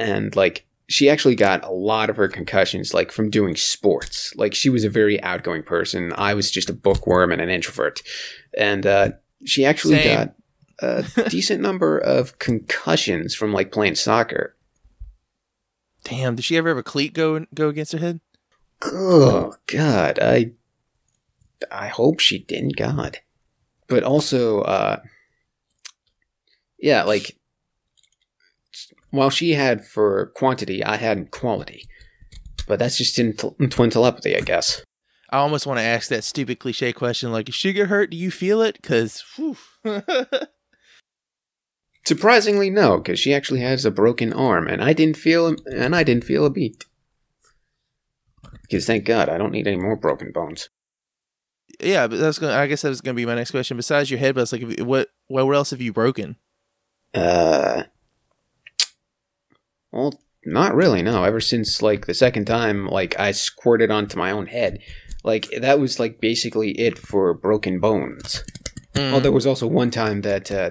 and like she actually got a lot of her concussions like from doing sports. Like she was a very outgoing person. I was just a bookworm and an introvert, and uh, she actually Same. got a decent number of concussions from like playing soccer. Damn, did she ever have a cleat go go against her head? Oh God, I I hope she didn't. God, but also, uh, yeah, like while she had for quantity, I had in quality. But that's just in, t- twin telepathy, I guess. I almost want to ask that stupid cliche question like, if she get hurt, do you feel it? Because, Surprisingly, no, because she actually has a broken arm, and I didn't feel and I didn't feel a beat. Because thank God, I don't need any more broken bones. yeah, but that's gonna. I guess that was gonna be my next question. Besides your head, but it's like, what what else have you broken? Uh, well, not really. No, ever since like the second time, like I squirted onto my own head, like that was like basically it for broken bones. Mm. Oh, there was also one time that uh,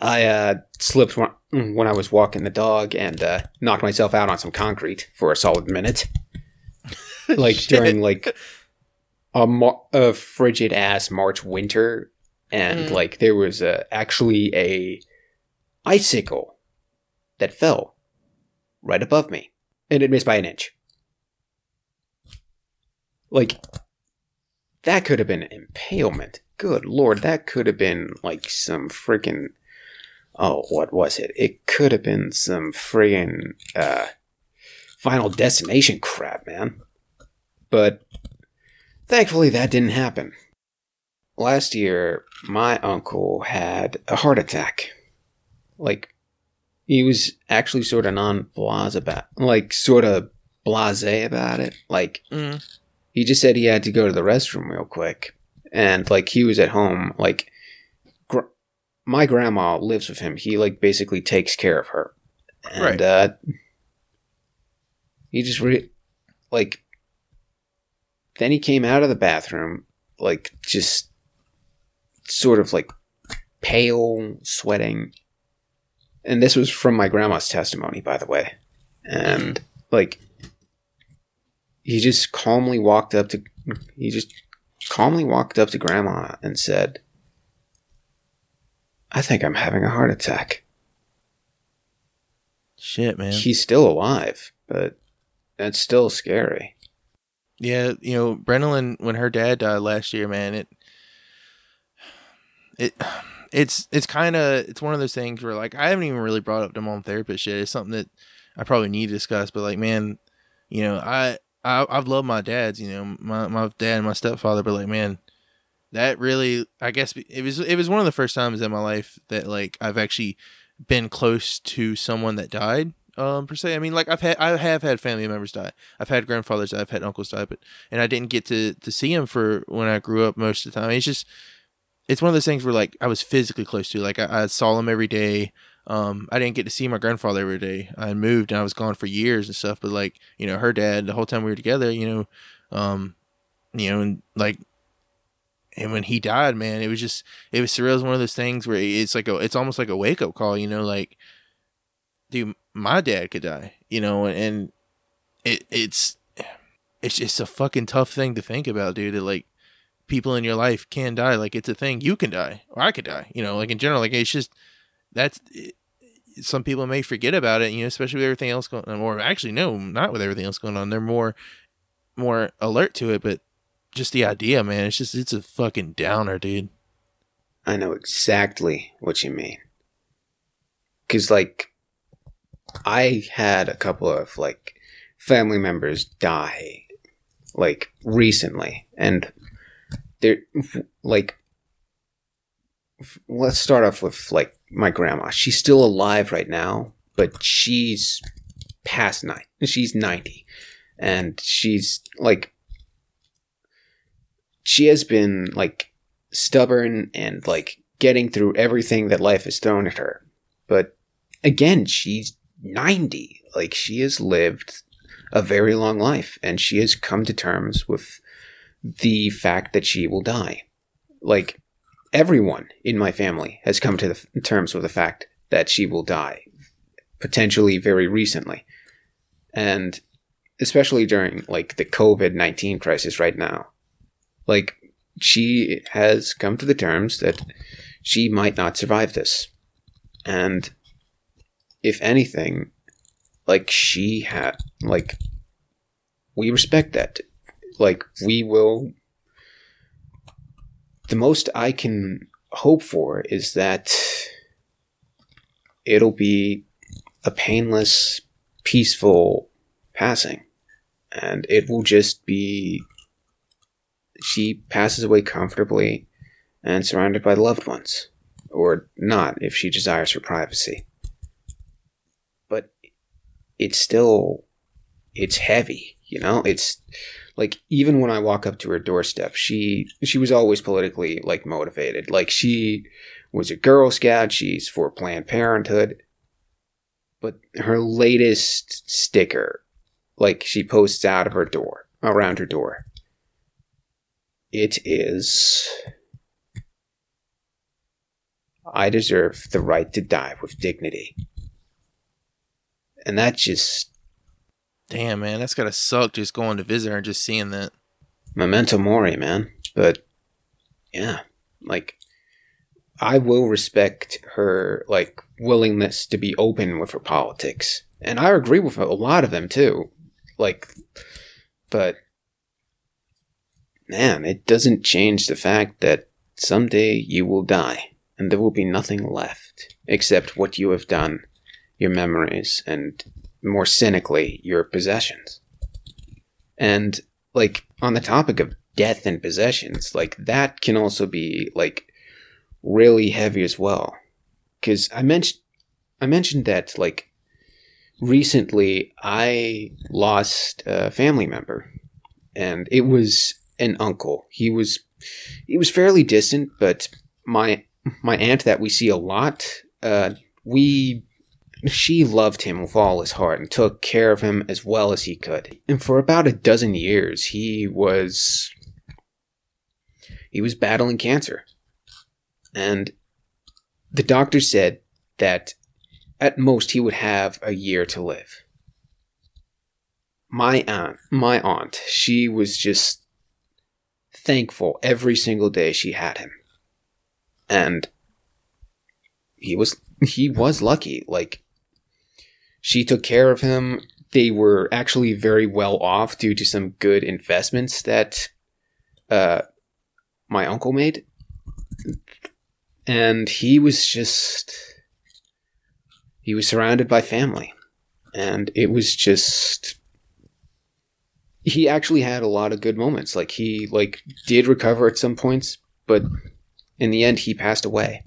I uh, slipped when, when I was walking the dog and uh, knocked myself out on some concrete for a solid minute. like during like a, mar- a frigid ass March winter, and Mm. like there was uh, actually a icicle that fell right above me, and it missed by an inch. Like that could have been impalement. Good lord, that could have been like some freaking. Oh, what was it? It could have been some friggin' uh, Final Destination crap, man. But thankfully, that didn't happen. Last year, my uncle had a heart attack. Like, he was actually sort of non-blase about, like, sort of blasé about it. Like, Mm. he just said he had to go to the restroom real quick and like he was at home like gr- my grandma lives with him he like basically takes care of her and Right. uh he just re- like then he came out of the bathroom like just sort of like pale sweating and this was from my grandma's testimony by the way. And like he just calmly walked up to he just calmly walked up to grandma and said i think i'm having a heart attack. Shit, man. he's still alive but that's still scary. Yeah, you know, Brennan when her dad died last year, man, it it it's it's kind of it's one of those things where like I haven't even really brought up the mom therapist shit. It's something that I probably need to discuss, but like, man, you know, I I I've loved my dads, you know, my my dad and my stepfather, but like, man, that really I guess it was it was one of the first times in my life that like I've actually been close to someone that died um per se. I mean like i've had i have had family members die. I've had grandfathers die, i've had uncles die but and i didn't get to to see them for when i grew up most of the time. It's just it's one of those things where like i was physically close to like i, I saw them every day. Um i didn't get to see my grandfather every day. I moved and i was gone for years and stuff but like you know her dad the whole time we were together you know um you know and like and when he died man it was just it was surreal. It was one of those things where it's like a it's almost like a wake-up call you know like dude my dad could die you know and, it it's it's just a fucking tough thing to think about dude that like people in your life can die like it's a thing. You can die or i could die you know like in general like it's just that's it, some people may forget about it you know especially with everything else going on or actually no not with everything else going on. They're more more alert to it but just the idea man it's just it's a fucking downer dude. I know exactly what you mean. Because like i had a couple of like family members die like recently and they're like let's start off with like my grandma. She's still alive right now but she's past nine she's 90 and she's like she has been like stubborn and like getting through everything that life has thrown at her. But again she's 90 like she has lived a very long life and she has come to terms with the fact that she will die. Like everyone in my family has come to the terms with the fact that she will die, potentially very recently. and especially during like the COVID nineteen crisis right now, like she has come to the terms that she might not survive this, and if anything, like she had like we respect that like we will the most i can hope for is that it'll be a painless peaceful passing. And it will just be she passes away comfortably and surrounded by loved ones or not if she desires her privacy. But it's still it's heavy you know? It's like even when i walk up to her doorstep she she was always politically like motivated. Like she was a girl scout. She's for planned parenthood. But her latest sticker like she posts out of her door around her door. It is i deserve the right to die with dignity. And that just Damn, man, that's gotta suck just going to visit her and just seeing that. memento mori, man. But yeah, like I will respect her like willingness to be open with her politics, and I agree with a lot of them too. Like, but man, it doesn't change the fact that someday you will die, and there will be nothing left except what you have done, your memories, and more cynically, your possessions. And like on the topic of death and possessions, like that can also be like really heavy as well. Cause I mentioned I mentioned that like recently I lost a family member and it was an uncle. He was he was fairly distant, but my my aunt that we see a lot, uh, we she loved him with all his heart and took care of him as well as he could. And for about a dozen years, he was he was battling cancer. And the doctor said that at most he would have a year to live. My aunt, my aunt, she was just thankful every single day she had him. And he was he was lucky. Like she took care of him. They were actually very well off due to some good investments that uh, my uncle made. And he was just. He was surrounded by family. And it was just. He actually had a lot of good moments. Like, he, like, did recover at some points, but in the end, he passed away.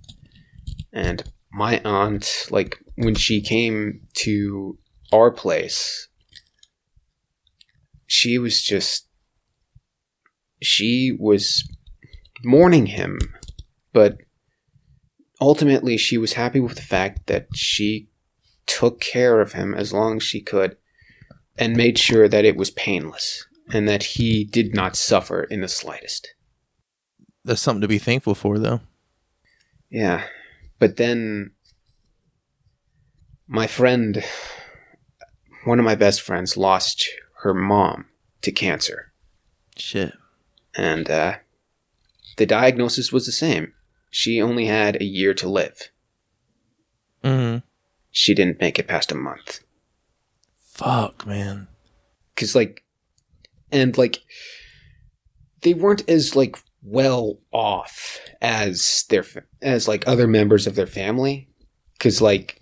And my aunt, like, when she came to our place, she was just. She was mourning him, but ultimately she was happy with the fact that she took care of him as long as she could and made sure that it was painless and that he did not suffer in the slightest. That's something to be thankful for, though. Yeah. But then my friend, one of my best friends, lost her mom to cancer. Shit. And uh, the diagnosis was the same. She only had a year to live. Mm-hmm. She didn't make it past a month. Fuck, man. Cause like, and like, they weren't as like well off as their as like other members of their family. Cause like,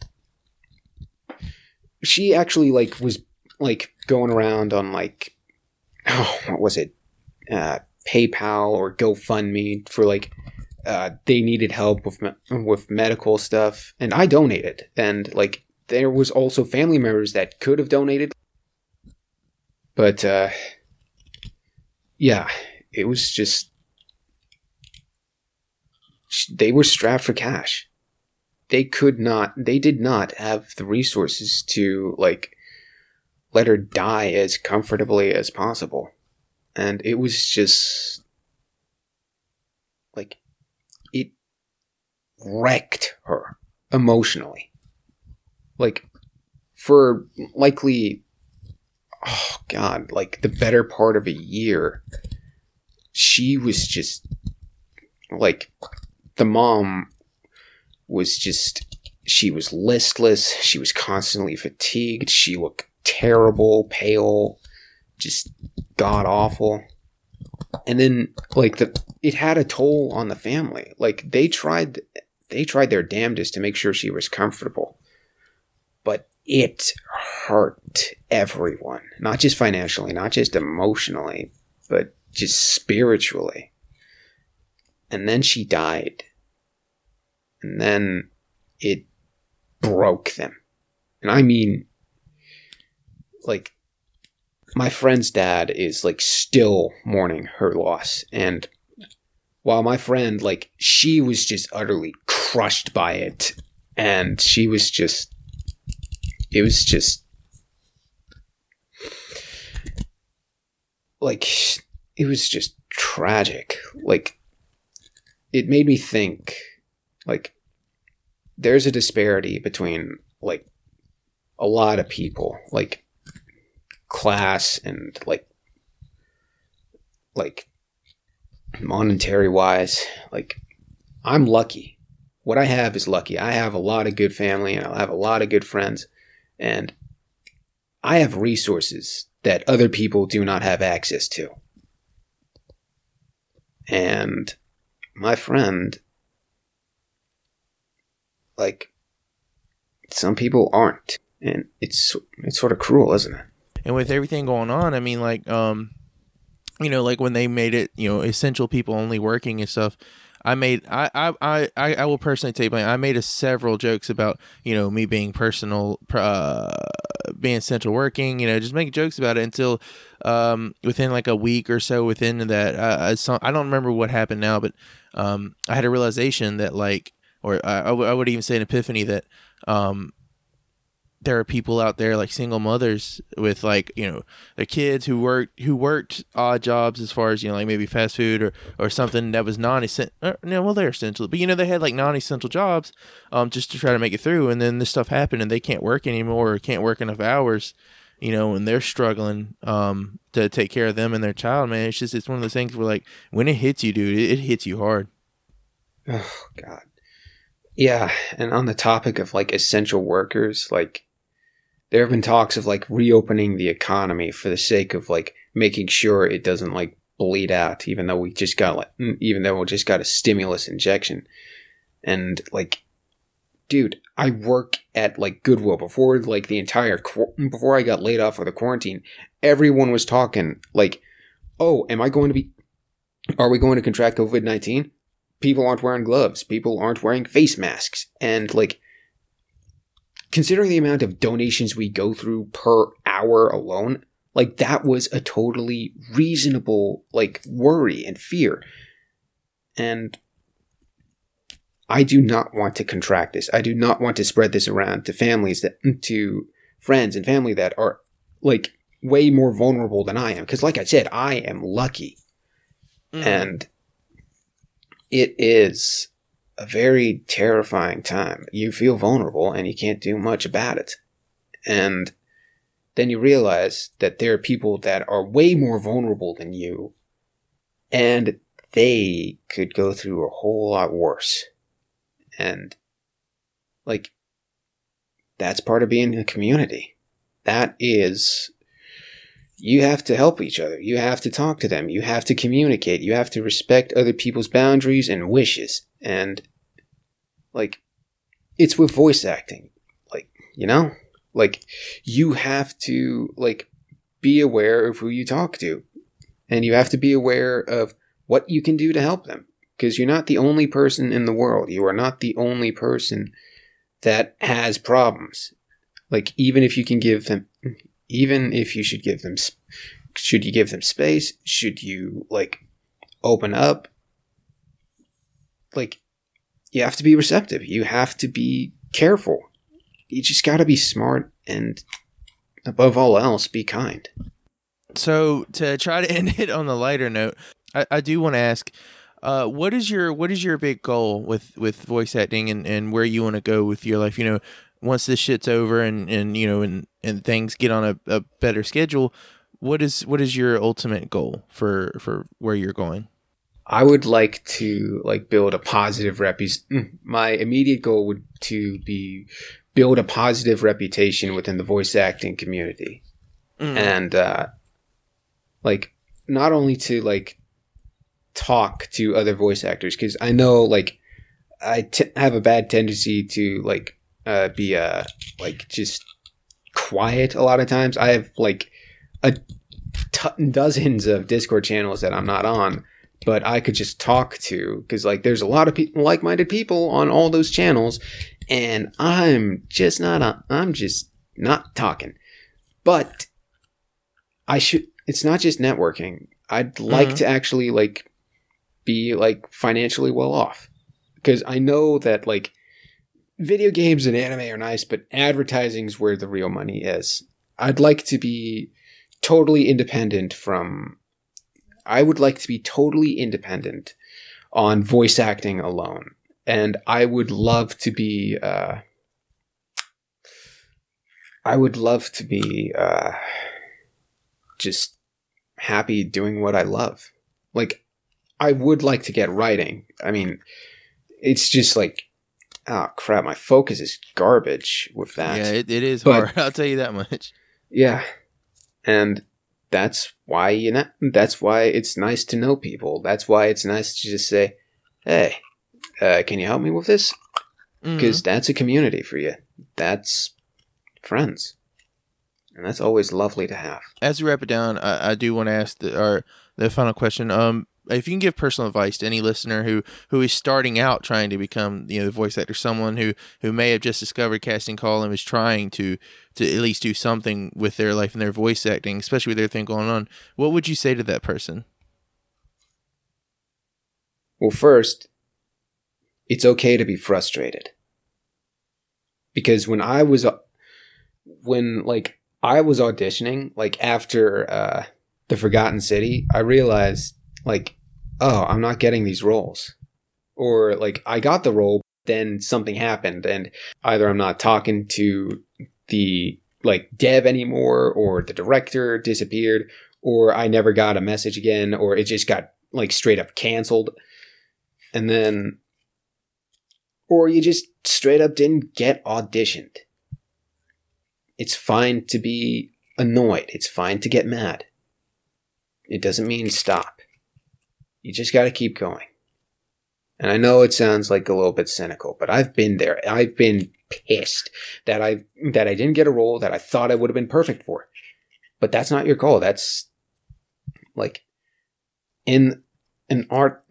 she actually like was like going around on like, oh, what was it, uh, PayPal or GoFundMe for like. Uh, they needed help with me- with medical stuff, and I donated. And like, there was also family members that could have donated, but uh, yeah, it was just they were strapped for cash. They could not, they did not have the resources to like let her die as comfortably as possible, and it was just like it wrecked her emotionally, like for likely oh god, like the better part of a year, she was just like the mom was just she was listless, she was constantly fatigued, she looked terrible, pale, just god awful. And then like the it had a toll on the family. Like they tried they tried their damnedest to make sure she was comfortable. But it hurt everyone, not just financially, not just emotionally, but just spiritually. And then she died. And then it broke them. And I mean, like, my friend's dad is like still mourning her loss. And while my friend, like, she was just utterly crushed by it. And she was just, it was just, like, it was just tragic. Like, it made me think, like, there's a disparity between like a lot of people, like class and like like monetary wise. Like I'm lucky. What I have is lucky. I have a lot of good family and I have a lot of good friends and I have resources that other people do not have access to. And my friend like some people aren't and it's it's sort of cruel isn't it and with everything going on i mean like um you know like when they made it you know essential people only working and stuff I made I I I I will personally take blame. I made a several jokes about you know me being personal, uh, being central working. You know, just making jokes about it until um, within like a week or so within that. Uh, I saw, I don't remember what happened now, but um, I had a realization that like or I, I, w- I would even say an epiphany that um, there are people out there like single mothers with like you know their kids who worked who worked odd jobs as far as you know like maybe fast food or or something that was non-essential uh, no well they're essential but you know they had like non-essential jobs um just to try to make it through and then this stuff happened and they can't work anymore or can't work enough hours you know and they're struggling um to take care of them and their child man. It's just it's one of those things where like when it hits you dude it, it hits you hard. Oh god yeah, and on the topic of like essential workers, like there have been talks of like reopening the economy for the sake of like making sure it doesn't like bleed out, even though we just got like, mm, even though we just got a stimulus injection, and like, dude, I work at like Goodwill before like the entire before I got laid off for the quarantine. Everyone was talking like, oh, am I going to be? Are we going to contract COVID nineteen? People aren't wearing gloves, people aren't wearing face masks, and like considering the amount of donations we go through per hour alone, like that was a totally reasonable like worry and fear. And I do not want to contract this. I do not want to spread this around to families that to friends and family that are like way more vulnerable than I am because like I said, I am lucky. Mm. And it is a very terrifying time. You feel vulnerable and you can't do much about it. And then you realize that there are people that are way more vulnerable than you and they could go through a whole lot worse. And like that's part of being in a community. That is you have to help each other. You have to talk to them. You have to communicate. You have to respect other people's boundaries and wishes. And, like, it's with voice acting. Like, you know? Like, you have to, like, be aware of who you talk to. And you have to be aware of what you can do to help them. Because you're not the only person in the world. You are not the only person that has problems. Like, even if you can give them, even if you should give them should you give them space should you like open up like you have to be receptive. You have to be careful. You just got to be smart and above all else be kind. So to try to end it on the lighter note i, I do want to ask uh, what is your what is your big goal with with voice acting and, and where you want to go with your life? You know once this shit's over and and you know and and things get on a, a better schedule, what is what is your ultimate goal for for where you're going? I would like to like build a positive reputation. My immediate goal would to be build a positive reputation within the voice acting community, Mm. and uh, like not only to like talk to other voice actors because I know like I t- have a bad tendency to like uh, be uh like just quiet a lot of times. I have like a t- dozens of Discord channels that I'm not on, but I could just talk to because like there's a lot of people like-minded people on all those channels, and I'm just not. On, I'm just not talking, but I should. It's not just networking. I'd like Mhm. to actually like be like financially well off because I know that like video games and anime are nice, but advertising's where the real money is. I'd like to be totally independent from. I would like to be totally independent on voice acting alone, and I would love to be. Uh, I would love to be uh, just happy doing what I love. Like, I would like to get writing. I mean, it's just like, oh crap, my focus is garbage with that. yeah, it, it is But- hard. I'll tell you that much. Yeah. And that's why you know that's why it's nice to know people. That's why it's nice to just say, "Hey, uh, can you help me with this?" Because that's a community for you. That's friends, and that's always lovely to have. as we wrap it down, I, I do want to ask the our the final question. Um, if you can give personal advice to any listener who who is starting out trying to become you know the voice actor, someone who who may have just discovered casting call and is trying to to at least do something with their life and their voice acting, especially with everything going on, what would you say to that person? Well, first, it's okay to be frustrated. Because when I was when like I was auditioning, like after uh The Forgotten City, I realized like, oh, I'm not getting these roles. Or like I got the role, then something happened and either I'm not talking to the like dev anymore or the director disappeared or I never got a message again or it just got like straight up canceled. And then or you just straight up didn't get auditioned. It's fine to be annoyed. It's fine to get mad. It doesn't mean stop you just got to keep going. And i know it sounds like a little bit cynical but i've been there. I've been pissed that i that i didn't get a role that i thought i would have been perfect for. But that's not your goal that's like in an art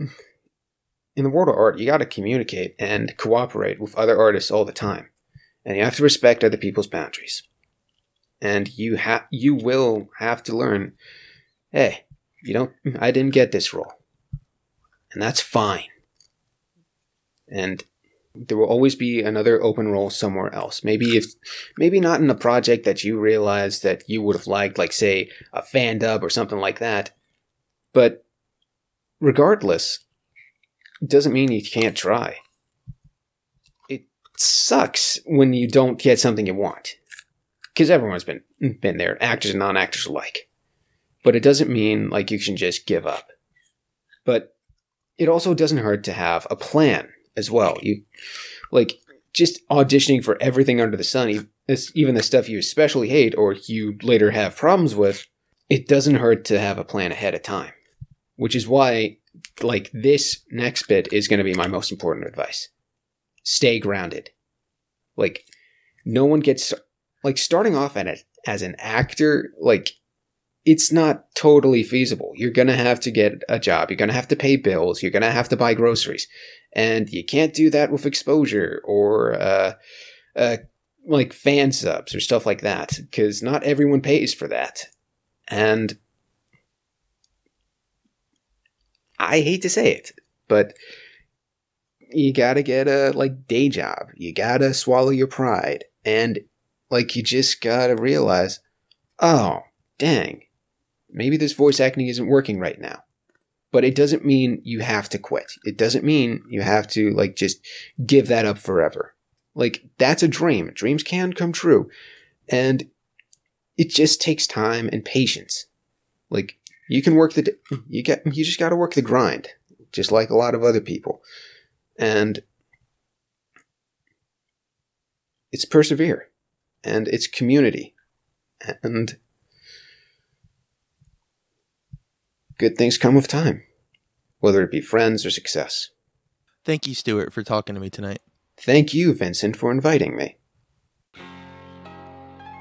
in the world of art, you got to communicate and cooperate with other artists all the time, and you have to respect other people's boundaries. And you have you will have to learn, hey, you don't. I didn't get this role, and that's fine. And there will always be another open role somewhere else. Maybe if, maybe not in a project that you realize that you would have liked, like say a fan dub or something like that. But regardless, doesn't mean you can't try. It sucks when you don't get something you want. Because everyone's been been there, actors and non-actors alike. But it doesn't mean like you can just give up. But it also doesn't hurt to have a plan as well. You like just auditioning for everything under the sun, even the stuff you especially hate or you later have problems with, it doesn't hurt to have a plan ahead of time. Which is why like this next bit is going to be my most important advice. Stay grounded. Like no one gets like starting off at it as an actor like it's not totally feasible. You're going to have to get a job. You're going to have to pay bills. You're going to have to buy groceries. And you can't do that with exposure or uh, uh, like fan subs or stuff like that because not everyone pays for that. And I hate to say it, but you gotta get a like day job. You gotta swallow your pride, and like you just gotta realize, oh dang, maybe this voice acting isn't working right now. But it doesn't mean you have to quit. It doesn't mean you have to like just give that up forever. Like, that's a dream. Dreams can come true. And it just takes time and patience. Like, you can work the, you get, you just got to work the grind, just like a lot of other people. And it's persevere and it's community and good things come with time, whether it be friends or success. Thank you, Stuart, for talking to me tonight. Thank you, Vincent, for inviting me.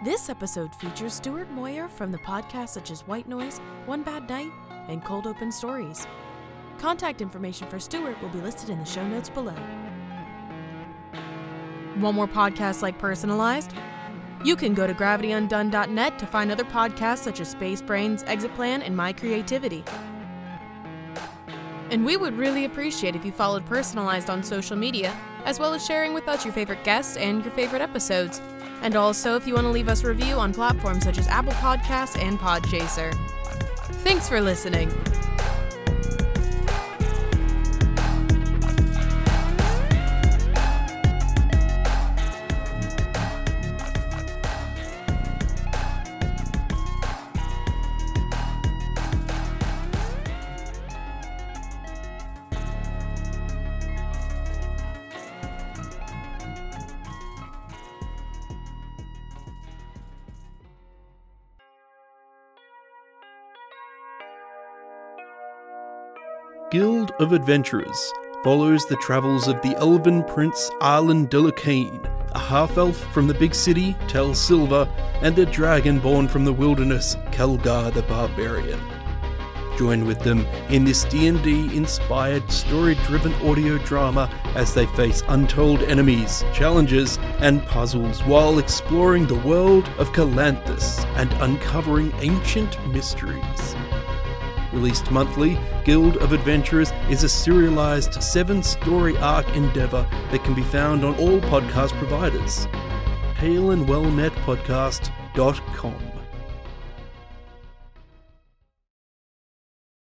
This episode features Stuart Moyer from the podcasts such as White Noise, One Bad Night, and Cold Open Stories. Contact information for Stuart will be listed in the show notes below. Want more podcasts like Personalized? You can go to gravityundone.net to find other podcasts such as Space Brains, Exit Plan, and My Creativity. And we would really appreciate if you followed Personalized on social media, as well as sharing with us your favorite guests and your favorite episodes. And also, if you want to leave us a review on platforms such as Apple Podcasts and Podchaser. Thanks for listening. Guild of Adventurers follows the travels of the elven prince Arlen Delacane, a half elf from the big city, Tel Silva, and a dragon born from the wilderness, Kelgar the Barbarian. Join with them in this D&D inspired story-driven audio drama as they face untold enemies, challenges, and puzzles while exploring the world of Calanthus and uncovering ancient mysteries. Released monthly, Guild of Adventurers is a serialized seven story arc endeavor that can be found on all podcast providers. HaleandWellmetPodcast.com.